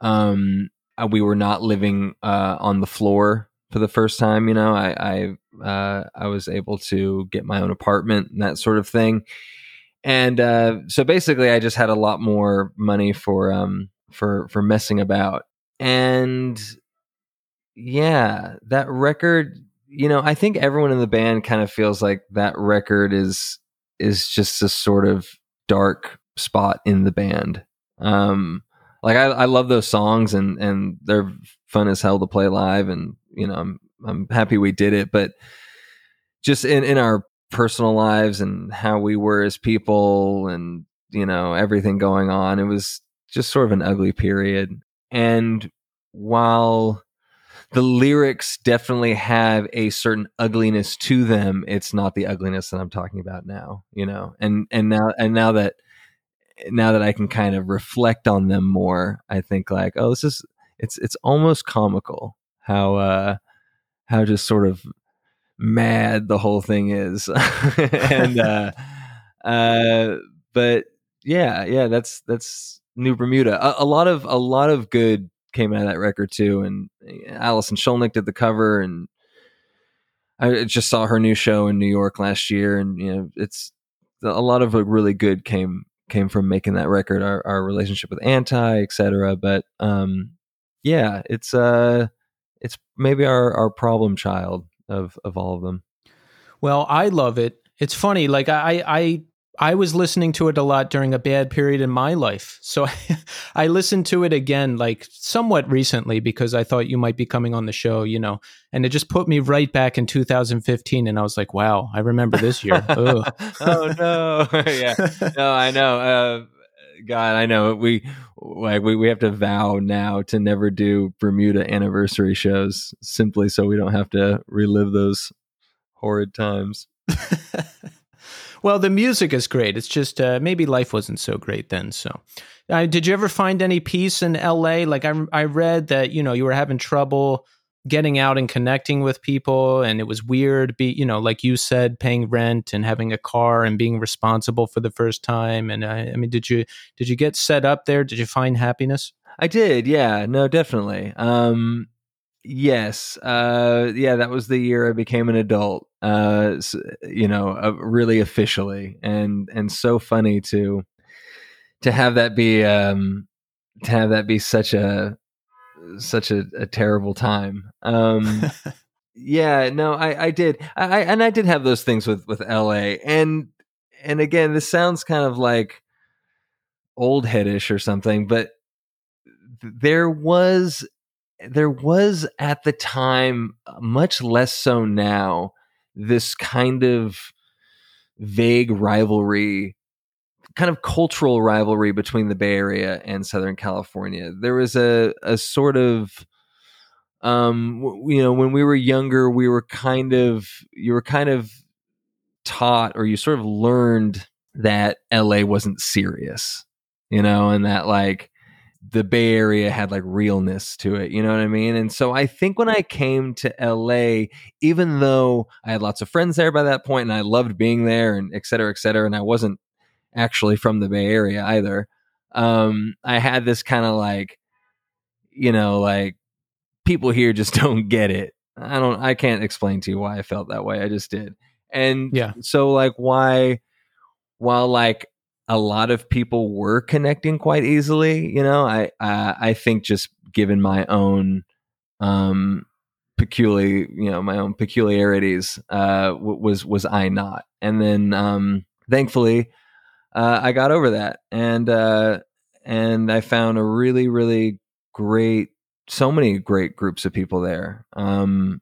Speaker 3: um uh, we were not living uh on the floor for the first time you know? I i uh, I was able to get my own apartment and that sort of thing. And uh, so basically, I just had a lot more money for um, for for messing about. And yeah, that record. You know, I think everyone in the band kind of feels like that record is is just a sort of dark spot in the band. Um, like I, I love those songs and and they're fun as hell to play live, and you know I'm I'm happy we did it, but just in in our personal lives and how we were as people and you know everything going on, it was just sort of an ugly period. And while the lyrics definitely have a certain ugliness to them it's not the ugliness that i'm talking about now you know and and now and now that now that i can kind of reflect on them more i think like oh this is it's it's almost comical how uh how just sort of mad the whole thing is and uh uh but yeah yeah that's that's new bermuda a, a lot of a lot of good came out of that record too. And Allison Alison Skolnick did the cover, and I just saw her new show in New York last year, and you know, it's a lot of really good came came from making that record. Our, our relationship with Anti, etc. But um, yeah, it's uh, it's maybe our our problem child of of all of them.
Speaker 2: Well, I love it. It's funny, like I I I was listening to it a lot during a bad period in my life. So I listened to it again, like somewhat recently, because I thought you might be coming on the show, you know, and it just put me right back in 2015. And I was like, wow, I remember this year.
Speaker 3: oh, no. yeah. No, I know. Uh, God, I know. We like we, we have to vow now to never do Bermuda anniversary shows simply so we don't have to relive those horrid times.
Speaker 2: Well, the music is great. It's just uh, maybe life wasn't so great then. So, uh, did you ever find any peace in L.A.? Like I, I read that you know you were having trouble getting out and connecting with people, and it was weird. Be you know, like you said, paying rent and having a car and being responsible for the first time. And I, I mean, did you did you get set up there? Did you find happiness?
Speaker 3: I did. Yeah. No, definitely. Um, Yes, uh, yeah, that was the year I became an adult. Uh, you know, uh, really officially, and and so funny to to have that be um, to have that be such a such a, a terrible time. Um, yeah, no, I I did, I and I did have those things with with L.A. and and again, this sounds kind of like old headish or something, but there was there was at the time, uh, much less so now, this kind of vague rivalry, kind of cultural rivalry between the Bay Area and Southern California. There was a, a sort of, um, you know, when we were younger, we were kind of, you were kind of taught or you sort of learned that LA wasn't serious, you know, and that like, the Bay Area had like realness to it. You know what I mean? And so I think when I came to LA, even though I had lots of friends there by that point and I loved being there and et cetera, et cetera, and I wasn't actually from the Bay Area either, um, I had this kind of like, you know, like people here just don't get it. I don't, I can't explain to you why I felt that way. I just did. And
Speaker 2: yeah.
Speaker 3: so like why, while like a lot of people were connecting quite easily. You know, I uh, I think just given my own um peculiar, you know, my own peculiarities, uh, was was I not? And then um, thankfully, uh, I got over that, and uh, and I found a really really great, so many great groups of people there. Um,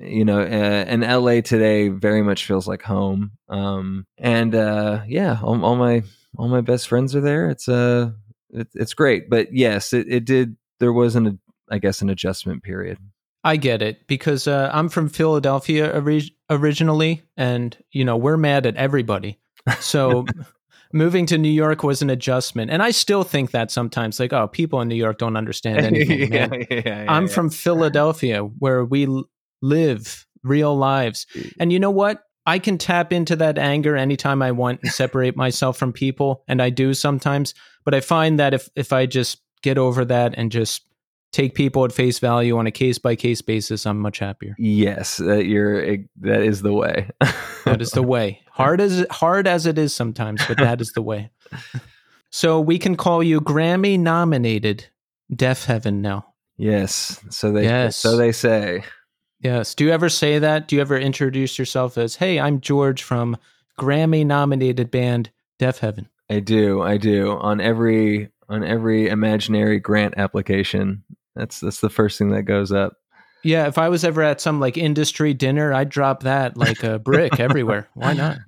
Speaker 3: you know, uh, and LA today very much feels like home. Um, and uh, yeah, all, all, my all my best friends are there. It's uh, it, it's great. But yes, it, it did. There was an, I guess, an adjustment period.
Speaker 2: I get it because uh, I'm from Philadelphia ori- originally, and you know we're mad at everybody. So. moving to New York was an adjustment. And I still think that sometimes, like, oh, people in New York don't understand anything. yeah, yeah, yeah, I'm from Philadelphia, where we live real lives. Mm. And you know what? I can tap into that anger anytime I want and separate myself from people, and I do sometimes. But I find that if if I just get over that and just take people at face value on a case by case basis, I'm much happier.
Speaker 3: Yes, that you're that is the way.
Speaker 2: that is the way. Hard as hard as it is sometimes, but that is the way. So we can call you Grammy nominated Deafheaven now.
Speaker 3: Yes. So they
Speaker 2: Yes.
Speaker 3: so they say.
Speaker 2: Yes. Do you ever say that? Do you ever introduce yourself as, "Hey, I'm George from Grammy nominated band Deafheaven"?
Speaker 3: I do. I do. On every on every imaginary grant application. That's that's the first thing that goes up.
Speaker 2: Yeah, if I was ever at some like industry dinner, I'd drop that like a brick everywhere. Why not?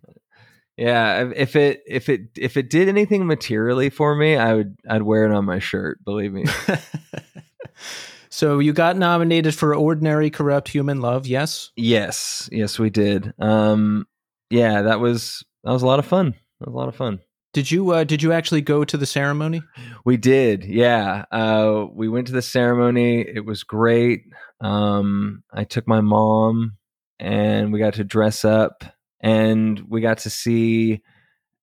Speaker 3: Yeah, if- it if it if it did anything materially for me, I would I'd wear it on my shirt, believe me.
Speaker 2: so you got nominated for Ordinary Corrupt Human Love, yes?
Speaker 3: yes. Yes, we did. Um yeah, that was that was a lot of fun. That was a lot of fun.
Speaker 2: Did you uh, did you actually go to the ceremony?
Speaker 3: We did, yeah. Uh, we went to the ceremony. It was great. Um, I took my mom, and we got to dress up, and we got to see.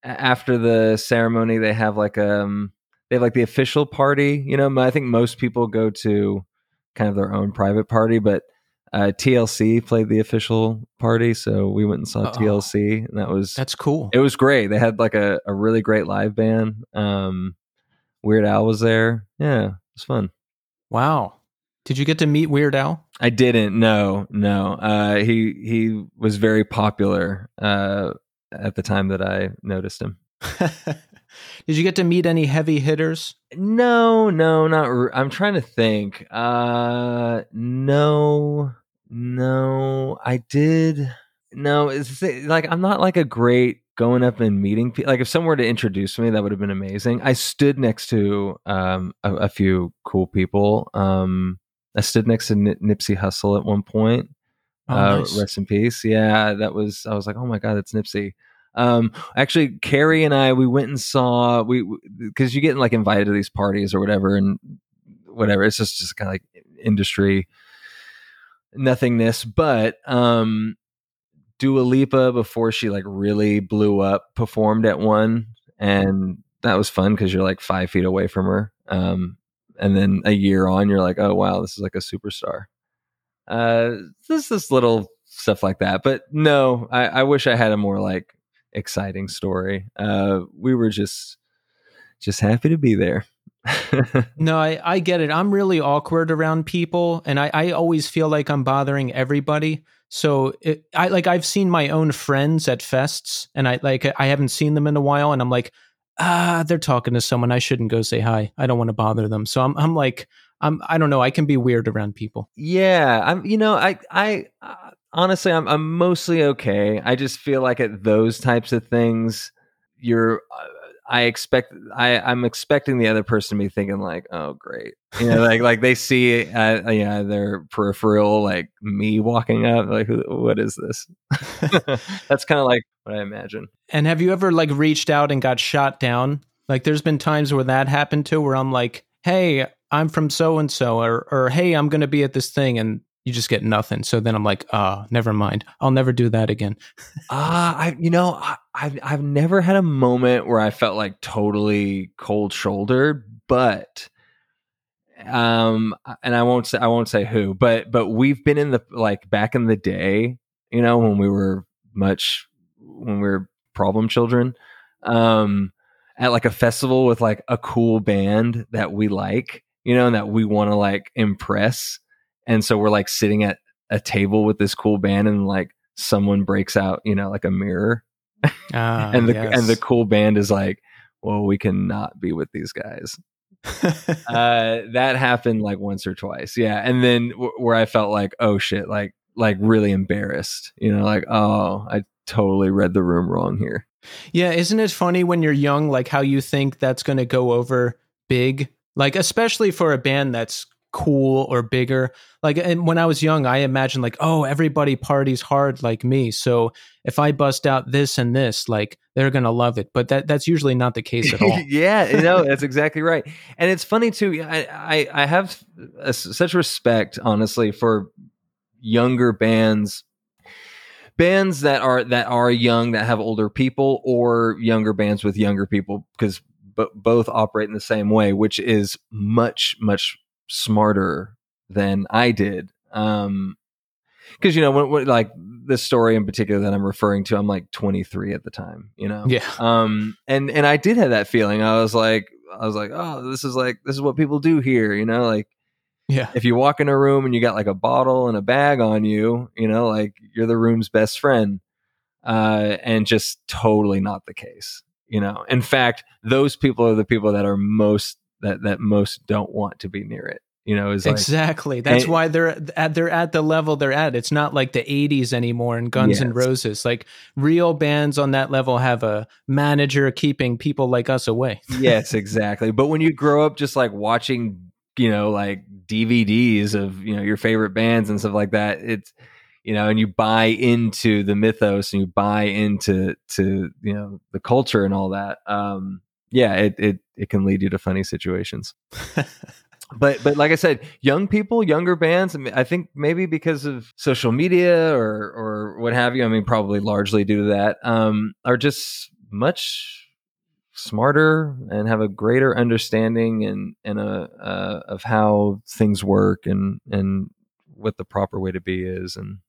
Speaker 3: After the ceremony, they have like um, they have like the official party. You know, I think most people go to kind of their own private party, but uh, TLC played the official party, so we went and saw
Speaker 2: Oh.
Speaker 3: TLC, and that was
Speaker 2: That's cool.
Speaker 3: it was great. They had like a, a really great live band. Um, Weird Al was there. Yeah, it was fun.
Speaker 2: Wow. Did you get to meet Weird Al?
Speaker 3: I didn't. No, no. Uh, he he was very popular uh, at the time that I noticed him.
Speaker 2: Did you get to meet any heavy hitters?
Speaker 3: No, no, not. r- I'm trying to think. Uh, no, no. I did. No, it's like I'm not like a great going up and meeting people. Like if someone were to introduce me, that would have been amazing. I stood next to um a, a few cool people. Um, I stood next to Nip- Nipsey Hussle at one point.
Speaker 2: Oh,
Speaker 3: uh,
Speaker 2: nice.
Speaker 3: Rest in peace. Yeah, that was. I was like, oh my god, that's Nipsey. Um, actually, Kerry and I we went and saw we because you get like invited to these parties or whatever and whatever. It's just just kind of like industry nothingness. But um, Dua Lipa before she like really blew up performed at one, and that was fun because you're like five feet away from her. Um, and then a year on, you're like, oh wow, this is like a superstar uh just this little stuff like that but no I, I wish i had a more like exciting story uh we were just just happy to be there
Speaker 2: No, I, I get it. I'm really awkward around people, and I, I always feel like I'm bothering everybody. So it, I like I've seen my own friends at fests, and I like I haven't seen them in a while, and I'm like, ah, they're talking to someone. I shouldn't go say hi. I don't want to bother them. So I'm I'm like I'm I don't know. I can be weird around people.
Speaker 3: yeah i'm you know i i uh, honestly I'm, I'm mostly okay i just feel like at those types of things you're uh, i expect i i'm expecting the other person to be thinking like oh great. You know like like they see uh, yeah their peripheral like me walking up like what is this? That's kind of like what i imagine.
Speaker 2: And have you ever like reached out and got shot down? Like there's been times where that happened too, where I'm like, hey, I'm from so and so, or or hey, I'm gonna be at this thing, and you just get nothing. So then I'm like, ah, never mind. I'll never do that again.
Speaker 3: Ah, I you know I, I've I've never had a moment where I felt like totally cold shouldered, but um, and I won't say I won't say who, but but we've been in the like back in the day, you know, when we were much when we were problem children, um, at like a festival with like a cool band that we like, you know, and that we want to like impress, and so we're like sitting at a table with this cool band and like someone breaks out, you know, like a mirror,
Speaker 2: Ah,
Speaker 3: and the
Speaker 2: yes.
Speaker 3: and the cool band is like, well, we cannot be with these guys. uh, that happened like once or twice, yeah, and then w- where I felt like, oh shit, like like really embarrassed, you know, like oh, I totally read the room wrong here.
Speaker 2: yeah, isn't it funny when you're young, like how you think that's gonna go over big, like especially for a band that's cool or bigger. Like, and when I was young, I imagined like, oh, everybody parties hard like me, so if I bust out this and this, like they're gonna love it. But that that's usually not the case at all.
Speaker 3: yeah, you know, that's exactly right. And it's funny too. I I, I have a, such respect, honestly, for younger bands, bands that are that are young that have older people, or younger bands with younger people, because b- both operate in the same way, which is much much smarter than I did. Um, because you know when, when, like this story in particular that I'm referring to, I'm like 23 at the time, you know.
Speaker 2: Yeah.
Speaker 3: Um, and and I did have that feeling. I was like, I was like, oh, this is like this is what people do here, you know, like
Speaker 2: Yeah.
Speaker 3: if you walk in a room and you got like a bottle and a bag on you, you know, like you're the room's best friend. Uh, and just totally not the case. You know, in fact, those people are the people that are most that that most don't want to be near it. You know, is like
Speaker 2: exactly. That's
Speaker 3: and-
Speaker 2: why they're at they're at the level they're at. It's not like the 80s anymore and Guns N'
Speaker 3: Yes.
Speaker 2: Roses. Like real bands on that level have a manager keeping people like us away.
Speaker 3: yes, exactly. But when you grow up just like watching, you know, like DVDs of, you know, your favorite bands and stuff like that, it's you know, and you buy into the mythos and you buy into to, you know, the culture and all that. Um yeah, it it it can lead you to funny situations. but but like I said, young people, younger bands. I, think maybe because of social media or or what have you. I mean, probably largely due to that. Um, are just much smarter and have a greater understanding and and a uh, of how things work and and what the proper way to be is and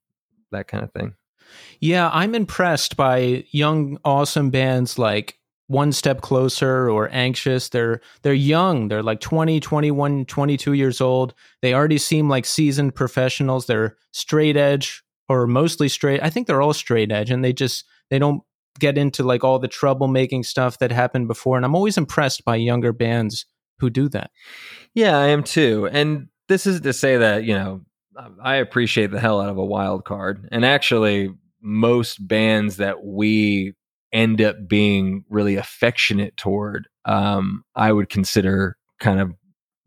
Speaker 3: that kind of thing.
Speaker 2: Yeah, I'm impressed by young, awesome bands like One Step Closer or Anxious. They're they're young. They're like 20, 21, 22 years old. They already seem like seasoned professionals. They're straight edge or mostly straight. I think they're all straight edge and they just they don't get into like all the troublemaking stuff that happened before. And I'm always impressed by younger bands who do that.
Speaker 3: Yeah, I am too. And this is to say that, you know, I appreciate the hell out of a wild card. And actually, most bands that we end up being really affectionate toward, um, I would consider kind of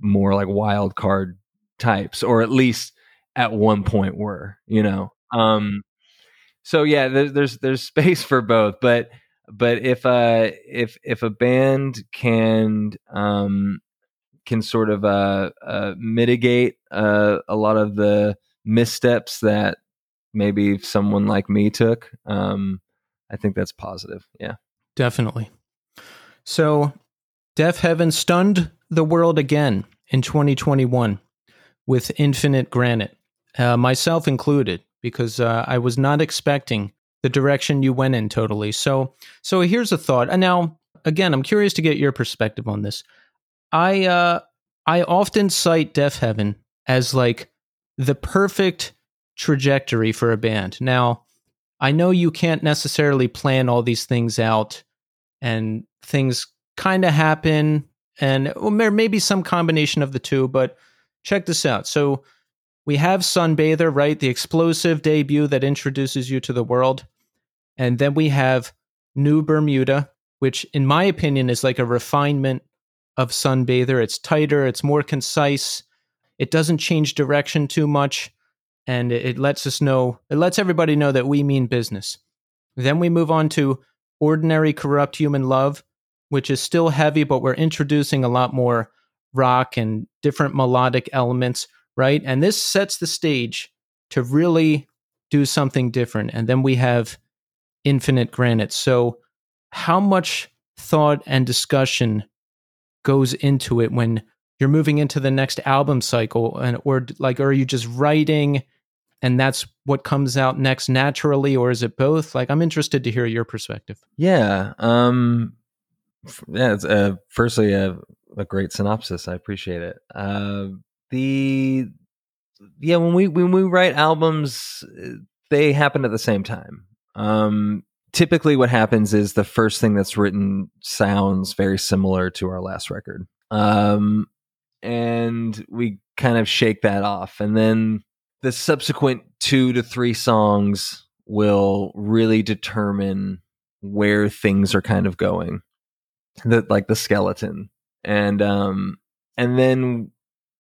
Speaker 3: more like wild card types, or at least at one point were, you know. Um, so yeah, there's there's space for both, but but if uh if if a band can um can sort of uh, uh, mitigate uh, a lot of the missteps that maybe someone like me took. Um, I think that's positive. Yeah.
Speaker 2: Definitely. So, Deafheaven stunned the world again in 2021 with Infinite Granite, uh, myself included, because uh, I was not expecting the direction you went in totally. So, so here's a thought. And now, again, I'm curious to get your perspective on this. I uh, I often cite Deafheaven as like the perfect trajectory for a band. Now, I know you can't necessarily plan all these things out and things kind of happen and well, there may be some combination of the two, but check this out. So we have Sunbather, right? The explosive debut that introduces you to the world. And then we have New Bermuda, which in my opinion is like a refinement of Sunbather. It's tighter, it's more concise. It doesn't change direction too much and it, lets us know it lets everybody know that we mean business. Then we move on to Ordinary Corrupt Human Love, which is still heavy, but we're introducing a lot more rock and different melodic elements, right? And this sets the stage to really do something different. And then we have Infinite Granite. So, how much thought and discussion goes into it when you're moving into the next album cycle and or like are you just writing and that's what comes out next naturally or is it both like i'm interested to hear your perspective
Speaker 3: Yeah. Um, yeah. It's, uh, firstly, a, a great synopsis. I appreciate it. Uh, the yeah when we when we write albums, uh, they happen at the same time. Um, typically, what happens is the first thing that's written sounds very similar to our last record. Um, and we kind of shake that off, and then the subsequent two to three songs will really determine where things are kind of going the like the skeleton. And um and then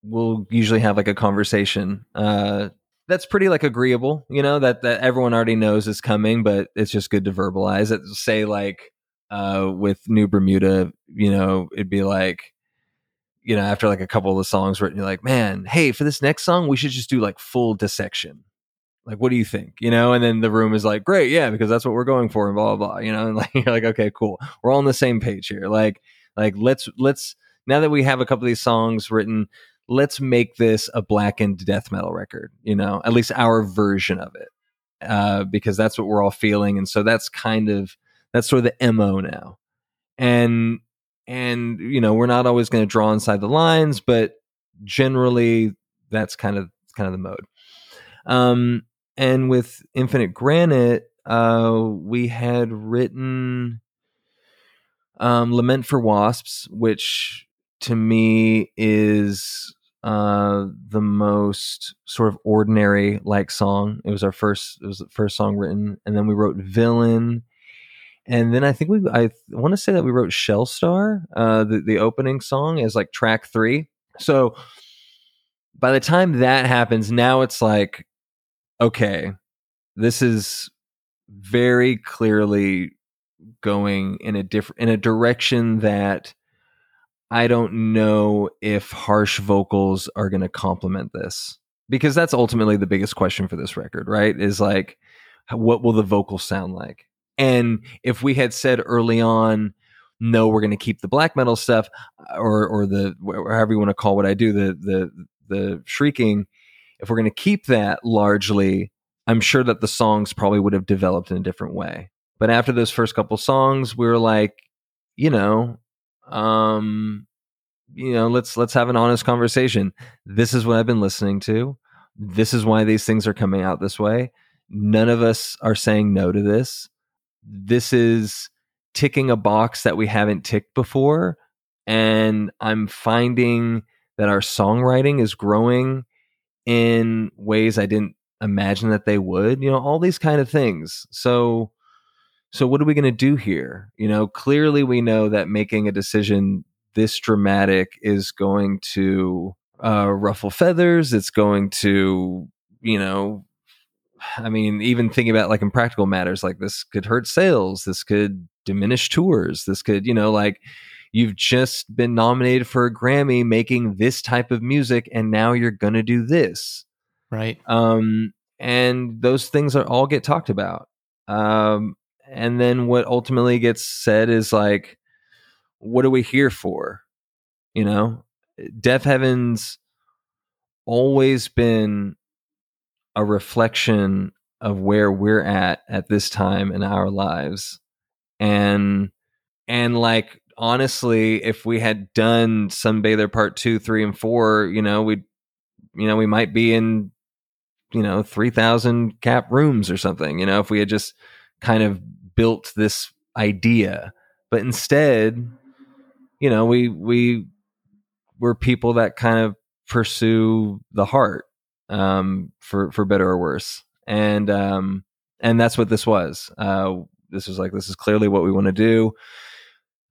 Speaker 3: we'll usually have like a conversation uh that's pretty like agreeable you know that that everyone already knows is coming but it's just good to verbalize it. Say like uh with new bermuda you know it'd be like you know after like a couple of the songs written you're like man hey for this next song we should just do like full dissection like what do you think you know and then the room is like great yeah because that's what we're going for and blah blah blah you know and like you're like okay cool we're all on the same page here like like let's let's now that we have a couple of these songs written let's make this a blackened death metal record, you know, at least our version of it. Uh, because that's what we're all feeling. And so that's kind of that's sort of the MO now. And and you know, we're not always going to draw inside the lines, but generally that's kind of kind of the mode. Um and with Infinite Granite, uh, we had written um, Lament for Wasps, which to me is uh, the most sort of ordinary like song. It was our first, it was the first song written, and then we wrote Villain, and then I think we, I want to say that we wrote Shellstar, uh, the the opening song, as like track three. So by the time that happens, now it's like, okay, this is very clearly going in a different in a direction that I don't know if harsh vocals are going to complement this because that's ultimately the biggest question for this record, right? Is like what will the vocals sound like? And if we had said early on no, we're going to keep the black metal stuff or or the however you want to call what I do the the the shrieking if we're going to keep that largely I'm sure that the songs probably would have developed in a different way. But after those first couple songs, we were like, you know, um, you know, let's let's have an honest conversation. This is what I've been listening to. This is why these things are coming out this way. None of us are saying no to this. This is ticking a box that we haven't ticked before. And I'm finding that our songwriting is growing in ways I didn't imagine that they would you know all these kind of things so so what are we going to do here you know clearly we know that making a decision this dramatic is going to uh, ruffle feathers it's going to you know i mean even thinking about like in practical matters like this could hurt sales this could diminish tours this could you know like you've just been nominated for a grammy making this type of music and now you're going to do this
Speaker 2: Right.
Speaker 3: Um, and those things are all get talked about. Um, and then what ultimately gets said is like, what are we here for? You know, Deafheaven's always been a reflection of where we're at at this time in our lives. And, and like, honestly, if we had done some Sunbather part two, three, and four, you know, we'd, you know, we might be in you know 3000 cap rooms or something you know if we had just kind of built this idea but instead you know we we we're people that kind of pursue the heart um for for better or worse. And um and that's what this was. Uh this was like this is clearly what we want to do.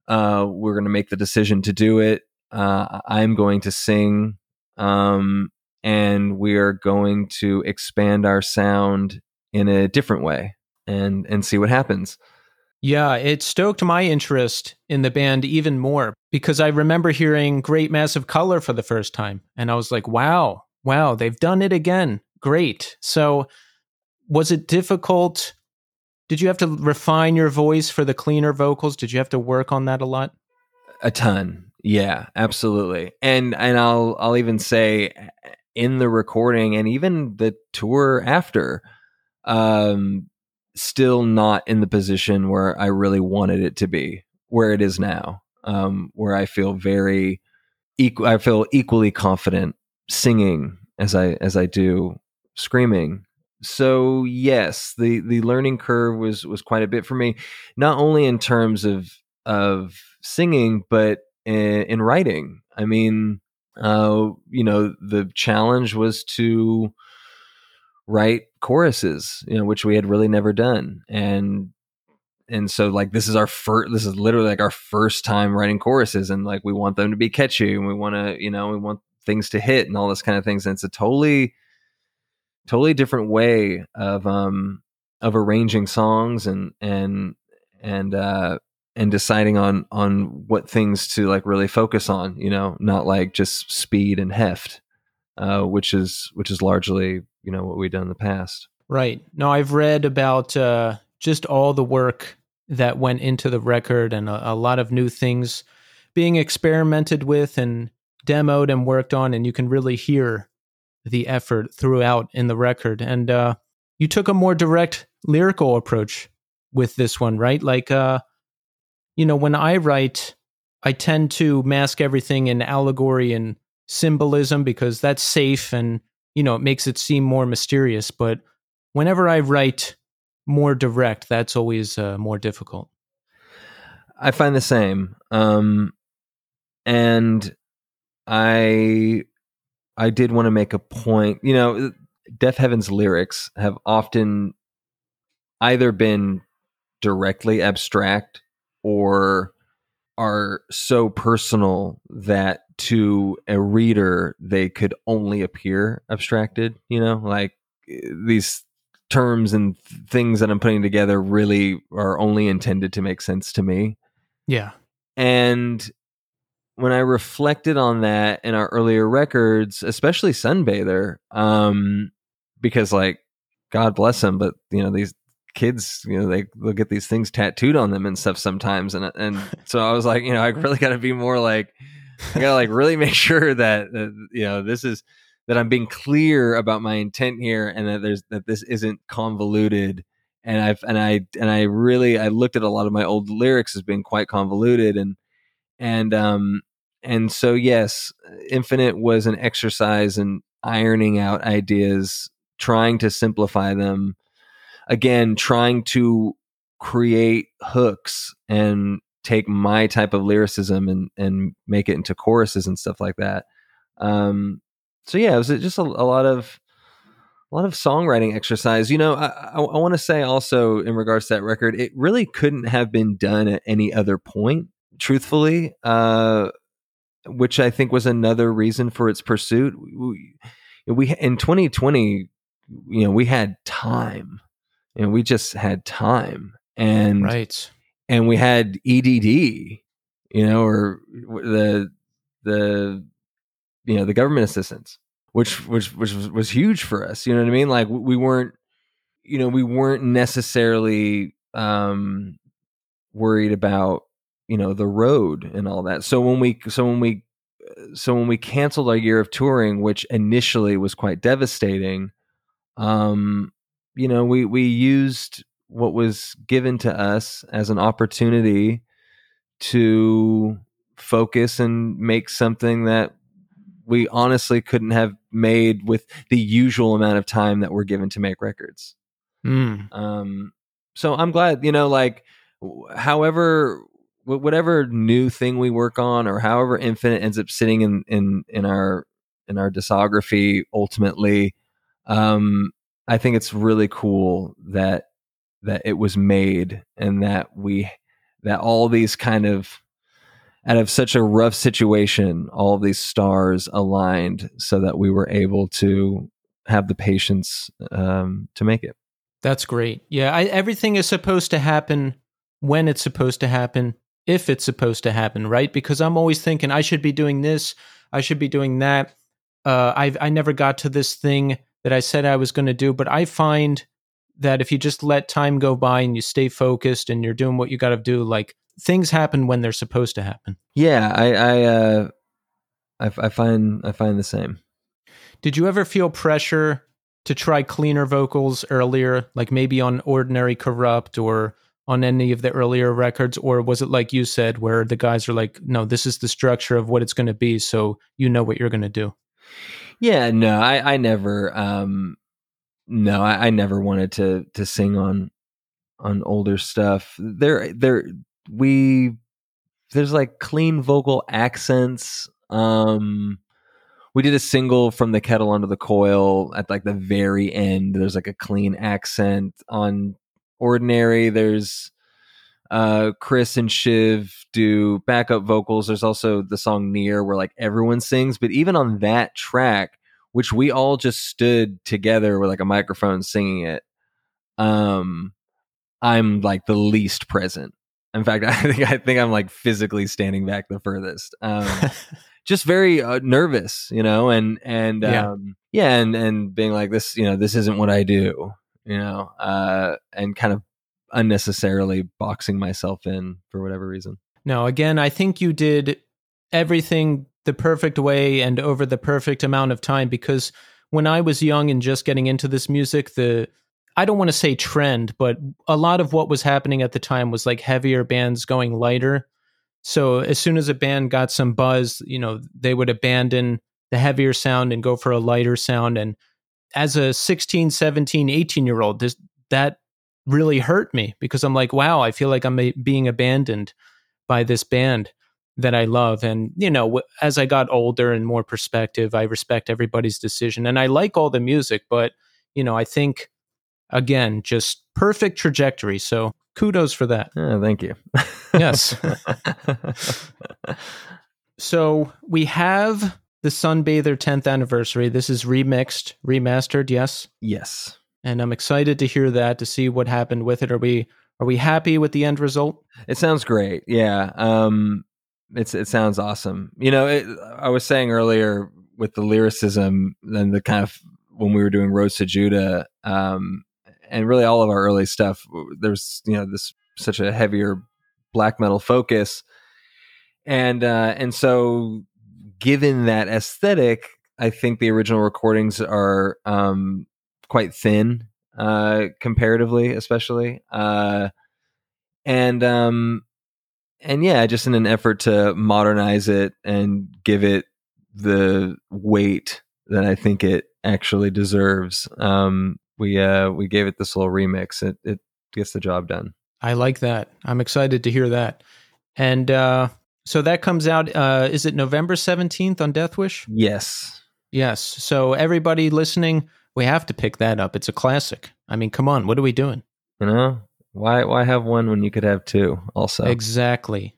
Speaker 3: Uh we're going to make the decision to do it. Uh i'm going to sing um and we are going to expand our sound in a different way and and see what happens.
Speaker 2: Yeah, it stoked my interest in the band even more because I remember hearing Great Massive Color for the first time and I was like, "Wow, wow, they've done it again. Great." So was it difficult? Did you have to refine your voice for the cleaner vocals? Did you have to work on that a lot?
Speaker 3: A ton. Yeah, absolutely. And and I'll I'll even say in the recording and even the tour after um still not in the position where I really wanted it to be where it is now um where I feel very equal I feel equally confident singing as I as I do screaming so yes the the learning curve was was quite a bit for me not only in terms of of singing but in, in writing i mean uh, you know, the challenge was to write choruses, you know, which we had really never done. And and so like this is our first this is literally like our first time writing choruses and like we want them to be catchy and we want to, you know, we want things to hit and all this kind of things. And it's a totally totally different way of um of arranging songs and and and uh and deciding on on what things to like really focus on you know not like just speed and heft uh, which is which is largely you know what we've done in the past
Speaker 2: right no i've read about uh, just all the work that went into the record and a, a lot of new things being experimented with and demoed and worked on, and you can really hear the effort throughout in the record. And uh, you took a more direct lyrical approach with this one, right? Like, uh, you know, when I write, I tend to mask everything in allegory and symbolism because that's safe and, you know, it makes it seem more mysterious. But whenever I write more direct, that's always uh, more difficult.
Speaker 3: I find the same. Um, and I I did want to make a point. You know, Deafheaven's lyrics have often either been directly abstract or are so personal that to a reader they could only appear abstracted you know like these terms and things that i'm putting together really are only intended to make sense to me
Speaker 2: yeah
Speaker 3: and when I reflected on that in our earlier records, especially Sunbather, um, because like God bless them, but you know these kids, you know, they they'll get these things tattooed on them and stuff sometimes, and and so I was like, you know, I really got to be more like, I gotta like really make sure that, that you know this is that I'm being clear about my intent here, and that there's that this isn't convoluted. And I've and I and I really I looked at a lot of my old lyrics as being quite convoluted and and um and so yes infinite was an exercise in ironing out ideas trying to simplify them again trying to create hooks and take my type of lyricism and and make it into choruses and stuff like that. Um so yeah it was just a, a lot of a lot of songwriting exercise. You know i, I, I want to say also in regards to that record it really couldn't have been done at any other point truthfully, uh, which I think was another reason for its pursuit. We, we in 2020, you know, we had time, and we just had time, and
Speaker 2: right,
Speaker 3: and we had EDD, you know, or the the you know the government assistance, which which which was, was huge for us. You know what I mean? Like we weren't, you know, we weren't necessarily um worried about you know the road and all that so when we so when we so when we canceled our year of touring which initially was quite devastating um you know we we used what was given to us as an opportunity to focus and make something that we honestly couldn't have made with the usual amount of time that we're given to make records
Speaker 2: mm.
Speaker 3: um so i'm glad you know like however whatever new thing we work on or however infinite ends up sitting in in in our in our discography ultimately um i think it's really cool that that it was made and that we that all these kind of out of such a rough situation all these stars aligned so that we were able to have the patience um, to make it.
Speaker 2: That's great. Yeah I, everything is supposed to happen when it's supposed to happen if it's supposed to happen, right? Because I'm always thinking I should be doing this, I should be doing that. Uh, I I never got to this thing that I said I was going to do, but I find that if you just let time go by and you stay focused and you're doing what you got to do, like things happen when they're supposed to happen.
Speaker 3: Yeah, I I, uh, I I find I find the same.
Speaker 2: Did you ever feel pressure to try cleaner vocals earlier, like maybe on Ordinary Corrupt or on any of the earlier records or was it like you said where the guys are like no this is the structure of what it's going to be so you know what you're going to do
Speaker 3: yeah no i i never um no I, I, never wanted to to sing on on older stuff. There there we there's like clean vocal accents. Um we did a single from the kettle under the coil at like the very end. There's like a clean accent on ordinary. There's uh, Chris and Shiv do backup vocals. There's also the song Near where like everyone sings, but even on that track, which we all just stood together with like a microphone singing it, um, I'm like the least present. In fact, I think I think I'm like physically standing back the furthest. Um, just very uh, nervous, you know, and and yeah. Um, yeah, and and being like this, you know, this isn't what I do you know, uh, and kind of unnecessarily boxing myself in for whatever reason.
Speaker 2: No, again, I think you did everything the perfect way and over the perfect amount of time because when I was young and just getting into this music, the I don't want to say trend, but a lot of what was happening at the time was like heavier bands going lighter. So as soon as a band got some buzz, you know, they would abandon the heavier sound and go for a lighter sound and as a 16, 17, 18 year old, this that really hurt me because I'm like, wow, I feel like I'm a, being abandoned by this band that I love. And, you know, as I got older and more perspective, I respect everybody's decision. And I like all the music, but, you know, I think, again, just perfect trajectory. So kudos for that.
Speaker 3: Yeah, thank you.
Speaker 2: yes. so we have the Sunbather 10th anniversary. This is remixed, remastered, yes?
Speaker 3: Yes.
Speaker 2: And I'm excited to hear that, to see what happened with it. Are we are we happy with the end result?
Speaker 3: It sounds great. Yeah. Um it's it sounds awesome. You know, it, I was saying earlier with the lyricism and the kind of when we were doing Roads to Judah, um, and really all of our early stuff, there's you know this such a heavier black metal focus, and uh, and so given that aesthetic, I think the original recordings are um, quite thin uh, comparatively, especially, uh, and um, and yeah, just in an effort to modernize it and give it the weight that I think it actually deserves, um, we uh, we gave it this little remix. It it gets the job done.
Speaker 2: I like that. I'm excited to hear that. And uh, so that comes out. Uh, is it November 17th on Deathwish?
Speaker 3: Yes.
Speaker 2: Yes. So everybody listening, we have to pick that up. It's a classic. I mean, come on, what are we doing?
Speaker 3: You know, why why have one when you could have two? Also,
Speaker 2: exactly.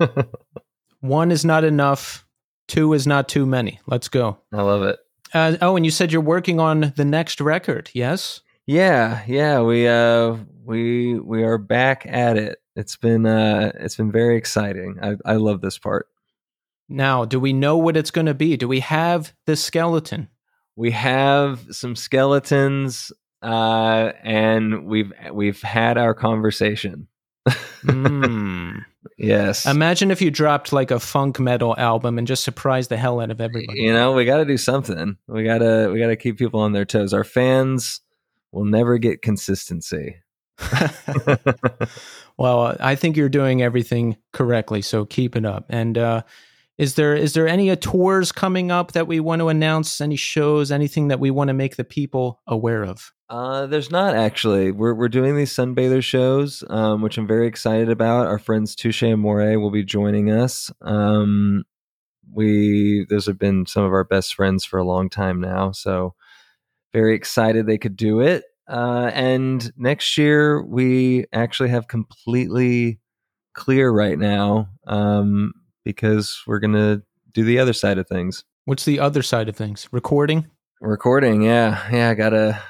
Speaker 2: one is not enough. Two is not too many. Let's go.
Speaker 3: I love it.
Speaker 2: Uh, oh, and you said you're working on the next record. Yes.
Speaker 3: Yeah, yeah. We uh we we are back at it. It's been uh it's been very exciting. I I love this part.
Speaker 2: Now, do we know what it's going to be? Do we have the skeleton?
Speaker 3: We have some skeletons uh, and we've we've had our conversation.
Speaker 2: mm.
Speaker 3: Yes.
Speaker 2: Imagine if you dropped like a funk metal album and just surprised the hell out of everybody.
Speaker 3: You know, we got to do something. We got to we got to keep people on their toes. Our fans will never get consistency.
Speaker 2: well, I think you're doing everything correctly, so keep it up. And uh, is there is there any uh, tours coming up that we want to announce? Any shows? Anything that we want to make the people aware of?
Speaker 3: Uh, there's not actually. We're we're doing these Sunbather shows, um, which I'm very excited about. Our friends Touché Amoré will be joining us. Um, we those have been some of our best friends for a long time now, so very excited they could do it. Uh, and next year we actually have completely clear right now um, because we're gonna do the other side of things.
Speaker 2: What's the other side of things? Recording.
Speaker 3: Recording, yeah, yeah. I gotta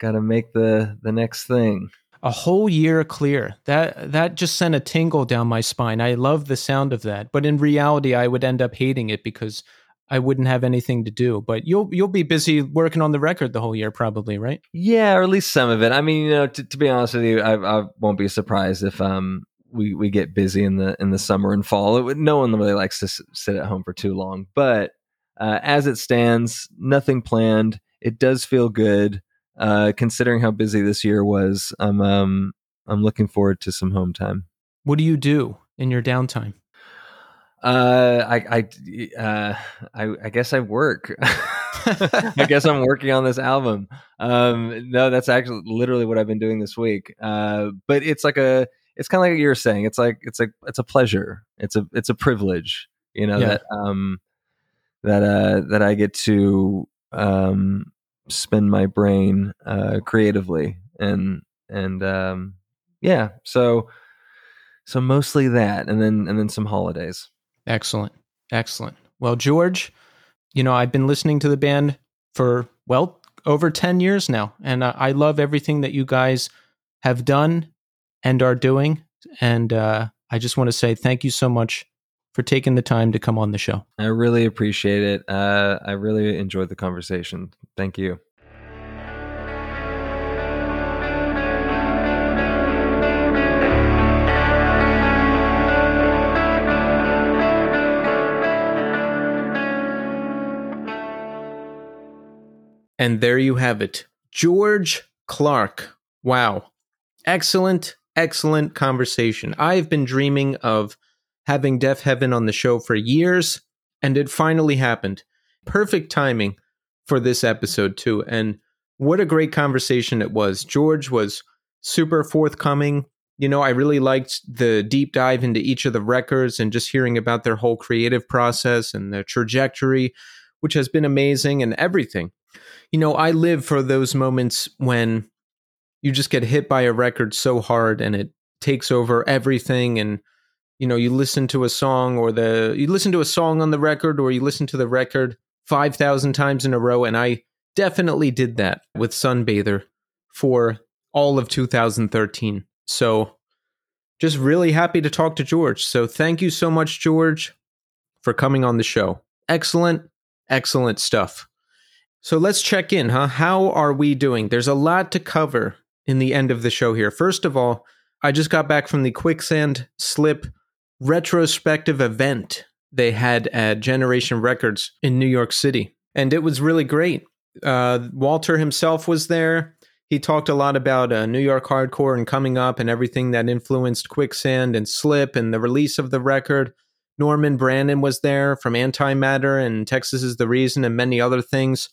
Speaker 3: got to make the the next thing
Speaker 2: a whole year clear that that just sent a tingle down my spine i love the sound of that but in reality i would end up hating it because i wouldn't have anything to do but you'll you'll be busy working on the record the whole year probably right?
Speaker 3: Yeah or at least some of it. I mean you know to, to be honest with you I, I won't be surprised if um we we get busy in the in the summer and fall. It, no one really likes to s- sit at home for too long but uh, as it stands nothing planned. It does feel good. Uh, considering how busy this year was, I'm um, I'm looking forward to some home time.
Speaker 2: What do you do in your downtime?
Speaker 3: Uh, I I uh, I, I guess I work. I guess I'm working on this album. Um, no, that's actually literally what I've been doing this week. Uh, but it's like a, it's kind of like you're saying. It's like it's a it's a pleasure. It's a it's a privilege. You know yeah. that um that uh that I get to um spend my brain uh, creatively and and um, yeah so so mostly that and then and then some holidays
Speaker 2: excellent excellent well george you know i've been listening to the band for well over 10 years now and uh, i love everything that you guys have done and are doing and uh, i just want to say thank you so much for taking the time to come on the show.
Speaker 3: I really appreciate it. Uh, I really enjoyed the conversation. Thank you.
Speaker 2: And there you have it. George Clarke. Wow. Excellent, excellent conversation. I've been dreaming of having Deafheaven on the show for years, and it finally happened. Perfect timing for this episode, too. And what a great conversation it was. George was super forthcoming. You know, I really liked the deep dive into each of the records and just hearing about their whole creative process and their trajectory, which has been amazing and everything. You know, I live for those moments when you just get hit by a record so hard and it takes over everything and you know you listen to a song or the you listen to a song on the record or you listen to the record 5000 times in a row and I definitely did that with Sunbather for all of 2013 so just really happy to talk to George. So thank you so much George for coming on the show. Excellent excellent stuff so let's check in huh how are we doing there's a lot to cover in the end of the show here. First of all, I just got back from the Quicksand Slip retrospective event they had at Generation Records in New York City. And it was really great. Uh, Walter himself was there. He talked a lot about uh, New York hardcore and coming up and everything that influenced Quicksand and Slip and the release of the record. Norman Brannon was there from Antimatter and Texas is the Reason and many other things.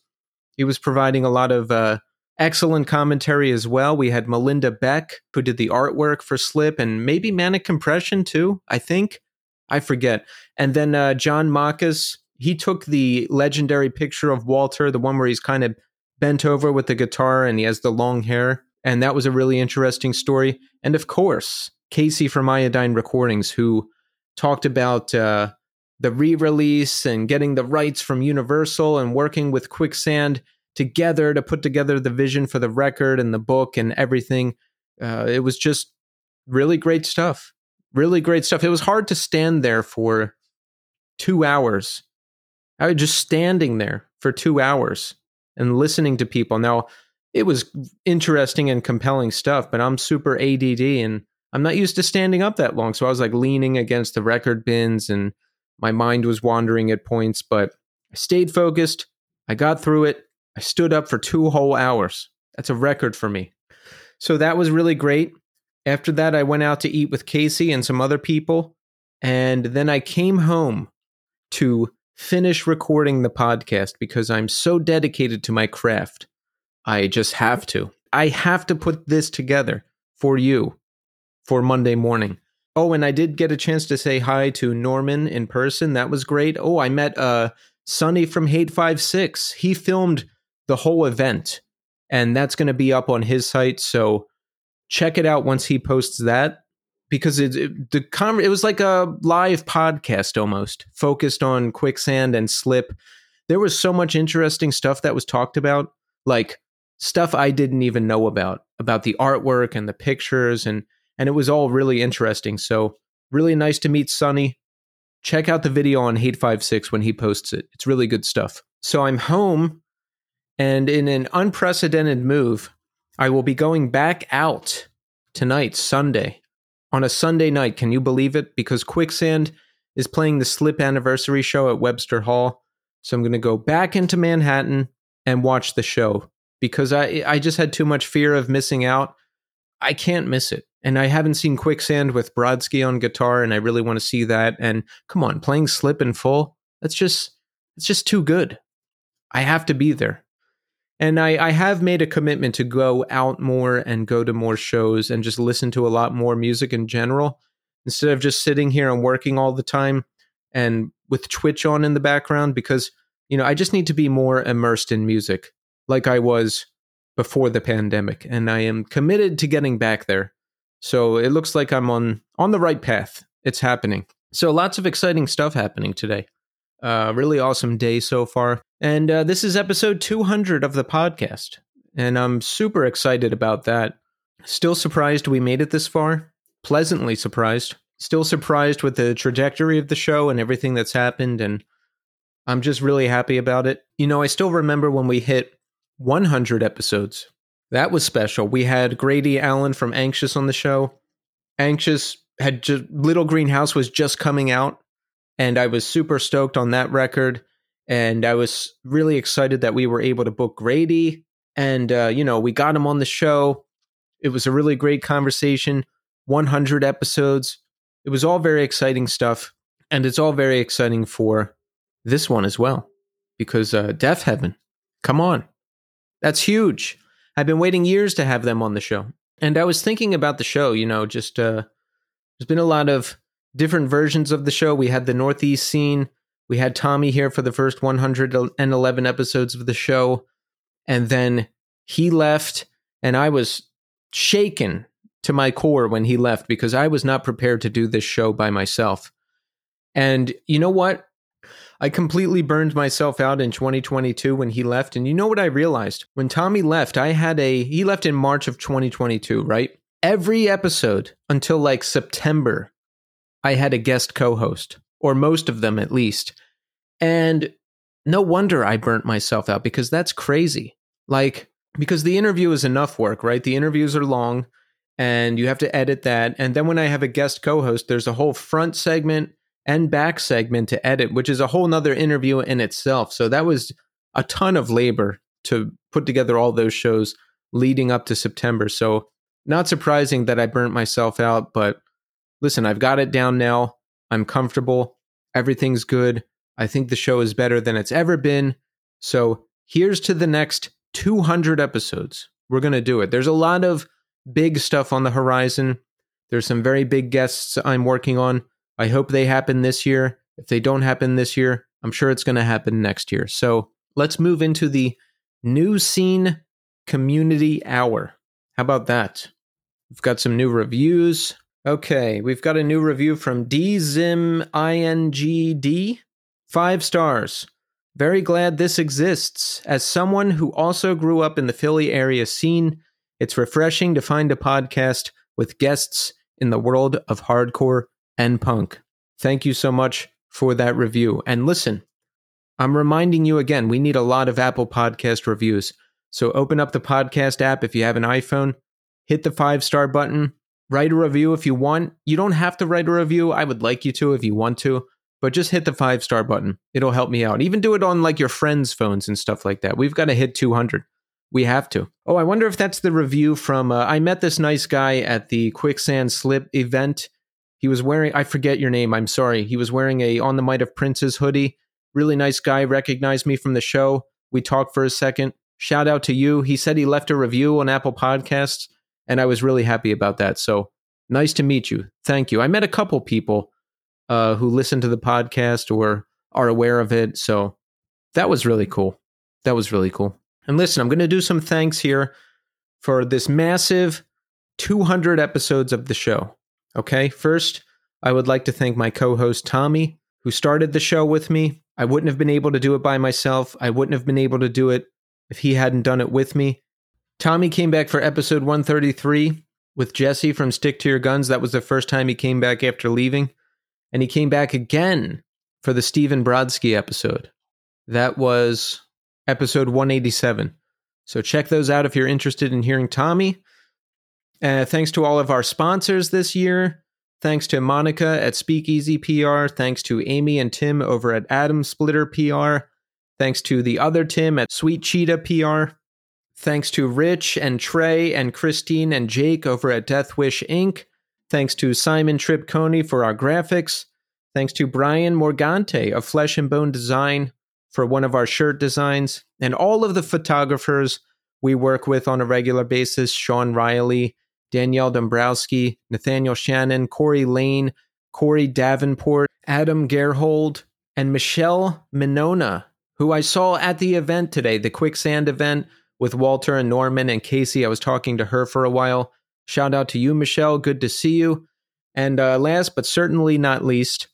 Speaker 2: He was providing a lot of uh, Excellent commentary as well. We had Melinda Beck, who did the artwork for Slip and maybe Manic Compression too, I think. I forget. And then uh, John Marcus, he took the legendary picture of Walter, the one where he's kind of bent over with the guitar and he has the long hair. And that was a really interesting story. And of course, Casey from Iodine Recordings, who talked about uh, the re release and getting the rights from Universal and working with Quicksand together to put together the vision for the record and the book and everything. Uh, it was just really great stuff. Really great stuff. It was hard to stand there for two hours. I was just standing there for two hours and listening to people. Now, it was interesting and compelling stuff, but I'm super ADD and I'm not used to standing up that long. So I was like leaning against the record bins and my mind was wandering at points, but I stayed focused. I got through it. I stood up for two whole hours. That's a record for me. So that was really great. After that, I went out to eat with Casey and some other people. And then I came home to finish recording the podcast because I'm so dedicated to my craft. I just have to. I have to put this together for you for Monday morning. Oh, and I did get a chance to say hi to Norman in person. That was great. Oh, I met uh Sonny from Hate5six. He filmed the whole event, and that's going to be up on his site. So check it out once he posts that because it, it the con- it was like a live podcast almost focused on quicksand and slip. There was so much interesting stuff that was talked about, like stuff I didn't even know about about the artwork and the pictures and and it was all really interesting. So really nice to meet Sonny. Check out the video on Hate5six when he posts it. It's really good stuff. So I'm home and in an unprecedented move, I will be going back out tonight, Sunday, on a Sunday night. Can you believe it? Because Quicksand is playing the Slip anniversary show at Webster Hall. So I'm going to go back into Manhattan and watch the show because I I just had too much fear of missing out. I can't miss it. And I haven't seen Quicksand with Brodsky on guitar and I really want to see that and come on, playing Slip in full. That's just it's just too good. I have to be there and I, I have made a commitment to go out more and go to more shows and just listen to a lot more music in general instead of just sitting here and working all the time and with Twitch on in the background because you know I just need to be more immersed in music like I was before the pandemic and I am committed to getting back there. So it looks like I'm on on the right path. It's happening. So lots of exciting stuff happening today. Uh, really awesome day so far. And uh, this is episode 200 of the podcast. And I'm super excited about that. Still surprised we made it this far. Pleasantly surprised. Still surprised with the trajectory of the show and everything that's happened. And I'm just really happy about it. You know, I still remember when we hit 100 episodes. That was special. We had Grady Allen from Anxious on the show. Anxious had just Little Green House was just coming out and I was super stoked on that record. and I was really excited that we were able to book Grady. And, uh, you know, we got him on the show. It was a really great conversation, 100 episodes. It was all very exciting stuff. And it's all very exciting for this one as well, because uh, Deafheaven, come on. That's huge. I've been waiting years to have them on the show. And I was thinking about the show, you know, just uh, there's been a lot of different versions of the show. We had the Northeast scene. We had Tommy here for the first 111 episodes of the show. And then he left, and I was shaken to my core when he left because I was not prepared to do this show by myself. And you know what? I completely burned myself out in 2022 when he left. And you know what I realized? When Tommy left, I had a, he left in March of 2022, right? Every episode until like September, I had a guest co host, or most of them at least. And no wonder I burnt myself out because that's crazy. Like, because the interview is enough work, right? The interviews are long and you have to edit that. And then when I have a guest co host, there's a whole front segment and back segment to edit, which is a whole nother interview in itself. So that was a ton of labor to put together all those shows leading up to September. So not surprising that I burnt myself out, but listen, I've got it down now. I'm comfortable. Everything's good. I think the show is better than it's ever been. So here's to the next 200 episodes. We're going to do it. There's a lot of big stuff on the horizon. There's some very big guests I'm working on. I hope they happen this year. If they don't happen this year, I'm sure it's going to happen next year. So let's move into the new scene community hour. How about that? We've got some new reviews. Okay, we've got a new review from DZimINGD. Five stars. Very glad this exists. As someone who also grew up in the Philly area scene, it's refreshing to find a podcast with guests in the world of hardcore and punk. Thank you so much for that review. And listen, I'm reminding you again, we need a lot of Apple Podcast reviews. So open up the podcast app if you have an iPhone, hit the five star button, write a review if you want. You don't have to write a review. I would like you to if you want to, but just hit the five star button. It'll help me out. Even do it on like your friends' phones and stuff like that. We've got to hit 200. We have to. Oh, I wonder if that's the review from. Uh, I met this nice guy at the Quicksand Slip event he was wearing, I forget your name, I'm sorry. He was wearing a On the Might of Princes hoodie. Really nice guy, recognized me from the show. We talked for a second. Shout out to you. He said he left a review on Apple Podcasts, and I was really happy about that. So nice to meet you. Thank you. I met a couple people uh, who listen to the podcast or are aware of it. So that was really cool. That was really cool. And listen, I'm going to do some thanks here for this massive 200 episodes of the show. Okay, first, I would like to thank my co host Tommy, who started the show with me. I wouldn't have been able to do it by myself. I wouldn't have been able to do it if he hadn't done it with me. Tommy came back for episode 133 with Jesse from Stick to Your Guns. That was the first time he came back after leaving. And he came back again for the Stephen Brodsky episode. That was episode 187. So check those out if you're interested in hearing Tommy. Uh, thanks to all of our sponsors this year. Thanks to Monica at Speakeasy PR. Thanks to Amy and Tim over at Atom Splitter PR. Thanks to the other Tim at Sweet Cheetah PR. Thanks to Rich and Tre and Christine and Jake over at Deathwish Inc. Thanks to Simon Tripp Coney for our graphics. Thanks to Brian Morgante of Flesh and Bone Design for one of our shirt designs. And all of the photographers we work with on a regular basis Sean Riley, Danielle Dombrowski, Nathaniel Shannon, Corey Lane, Corey Davenport, Adam Gerhold, and Michelle Minona, who I saw at the event today, the Quicksand event with Walter and Norman and Casey. I was talking to her for a while. Shout out to you, Michelle. Good to see you. And uh, last but certainly not least,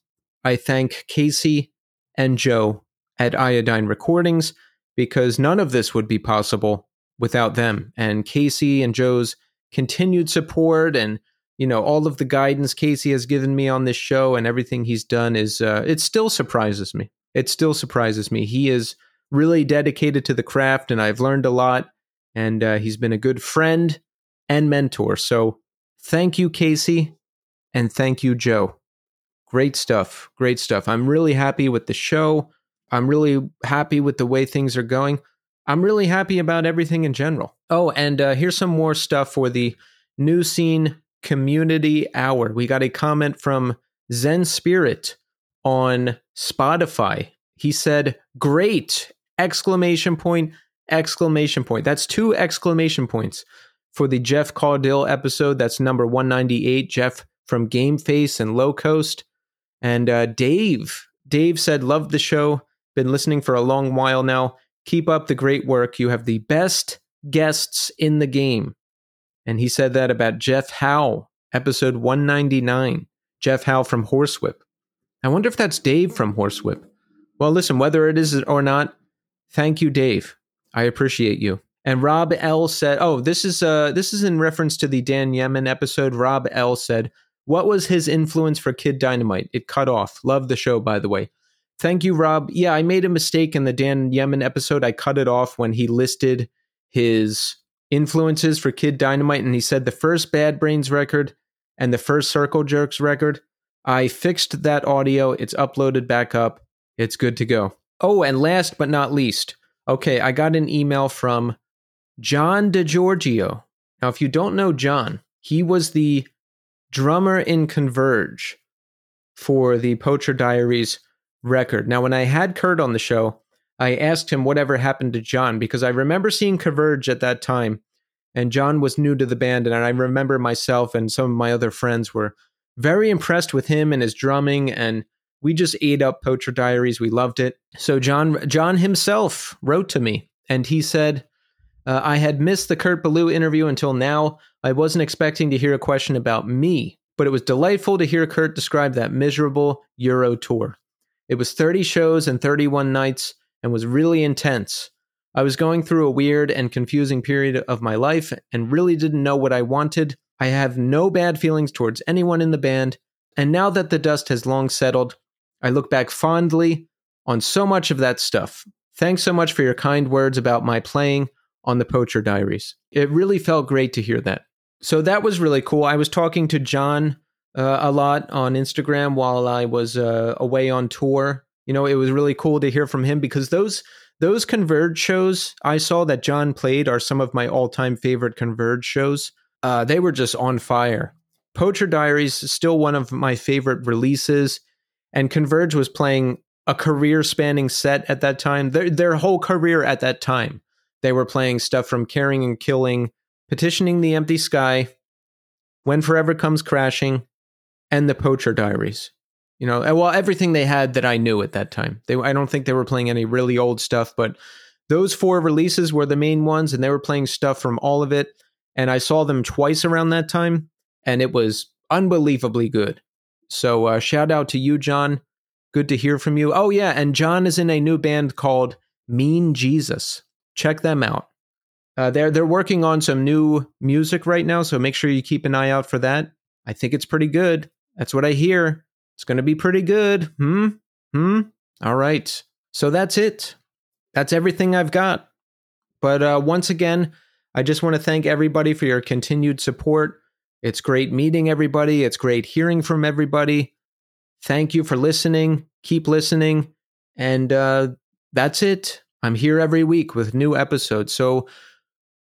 Speaker 2: I thank Casey and Joe at Iodine Recordings because none of this would be possible without them. And Casey and Joe's continued support and you know all of the guidance Casey has given me on this show and everything he's done is uh, it still surprises me. It still surprises me. He is really dedicated to the craft, and I've learned a lot. And uh, he's been a good friend and mentor. So thank you, Casey, and thank you, Joe. Great stuff. Great stuff. I'm really happy with the show. I'm really happy with the way things are going. I'm really happy about everything in general. Oh, and uh, here's some more stuff for the new scene community hour. We got a comment from Zen Spirit on Spotify. He said, "Great!" exclamation point exclamation point. That's two exclamation points for the Jeff Caudill episode. That's number 198. Jeff from Gameface and Low Coast. And uh, Dave, Dave said, "Love the show. Been listening for a long while now. Keep up the great work. You have the best guests in the game." And he said that about Jeff Howe, episode 199. Jeff Howe from Horsewhip. I wonder if that's Dave from Horsewhip. Well, listen, whether it is or not, thank you, Dave. I appreciate you. And Rob L said, "Oh, this is uh this is in reference to the Dan Yemin episode." Rob L said, "What was his influence for Kid Dynamite? It cut off. Love the show, by the way." Thank you, Rob. Yeah, I made a mistake in the Dan Yemin episode. I cut it off when he listed his influences for Kid Dynamite, and he said the first Bad Brains record and the first Circle Jerks record. I fixed that audio. It's uploaded back up. It's good to go. Oh, and last but not least, okay, I got an email from John DiGiorgio. Now, if you don't know John, he was the drummer in Converge for the Poacher Diaries record. Now, when I had Kurt on the show, I asked him whatever happened to John because I remember seeing Converge at that time, and John was new to the band, and I remember myself and some of my other friends were very impressed with him and his drumming, and we just ate up Poacher Diaries. We loved it. So John John himself wrote to me, and he said, uh, "I had missed the Kurt Ballou interview until now. I wasn't expecting to hear a question about me." But it was delightful to hear Kurt describe that miserable Euro tour. It was 30 shows and 31 nights, and was really intense. I was going through a weird and confusing period of my life and really didn't know what I wanted. I have no bad feelings towards anyone in the band, and now that the dust has long settled, I look back fondly on so much of that stuff. Thanks so much for your kind words about my playing on the Poacher Diaries. It really felt great to hear that. So that was really cool. I was talking to John uh, a lot on Instagram while I was uh, away on tour you know, it was really cool to hear from him because those those Converge shows I saw that John played are some of my all time favorite Converge shows. Uh, they were just on fire. Poacher Diaries is still one of my favorite releases, and Converge was playing a career spanning set at that time. Their their whole career at that time, they were playing stuff from Caring and Killing, Petitioning the Empty Sky, When Forever Comes Crashing, and The Poacher Diaries. You know, well, everything they had that I knew at that time. They, I don't think they were playing any really old stuff, but those four releases were the main ones, and they were playing stuff from all of it. And I saw them twice around that time, and it was unbelievably good. So uh, shout out to you, John. Good to hear from you. Oh yeah, and John is in a new band called Mean Jesus. Check them out. Uh, they're they're working on some new music right now, so make sure you keep an eye out for that. I think it's pretty good. That's what I hear. It's going to be pretty good. Hmm? Hmm? All right. So that's it. That's everything I've got. But uh, once again, I just want to thank everybody for your continued support. It's great meeting everybody. It's great hearing from everybody. Thank you for listening. Keep listening. And uh, that's it. I'm here every week with new episodes. So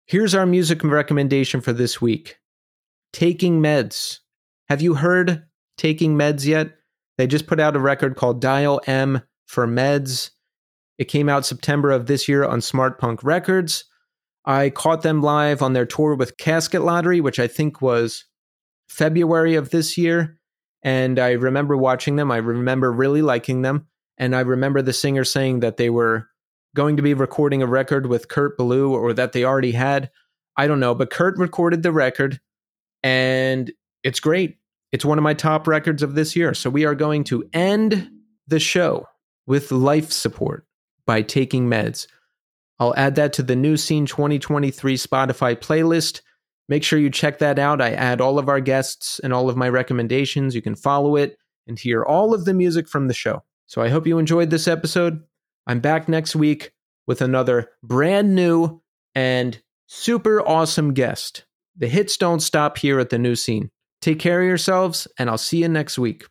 Speaker 2: here's our music recommendation for this week Taking Meds. Have you heard taking meds yet. They just put out a record called Dial M for Meds. It came out September of this year on Smartpunk Records. I caught them live on their tour with Casket Lottery, which I think was February of this year. And I remember watching them. I remember really liking them. And I remember the singer saying that they were going to be recording a record with Kurt Ballou or that they already had. I don't know, but Kurt recorded the record and it's great. It's one of my top records of this year. So we are going to end the show with life support by taking meds. I'll add that to the new scene 2023 Spotify playlist. Make sure you check that out. I add all of our guests and all of my recommendations. You can follow it and hear all of the music from the show. So I hope you enjoyed this episode. I'm back next week with another brand new and super awesome guest. The hits don't stop here at the new scene. Take care of yourselves, and I'll see you next week.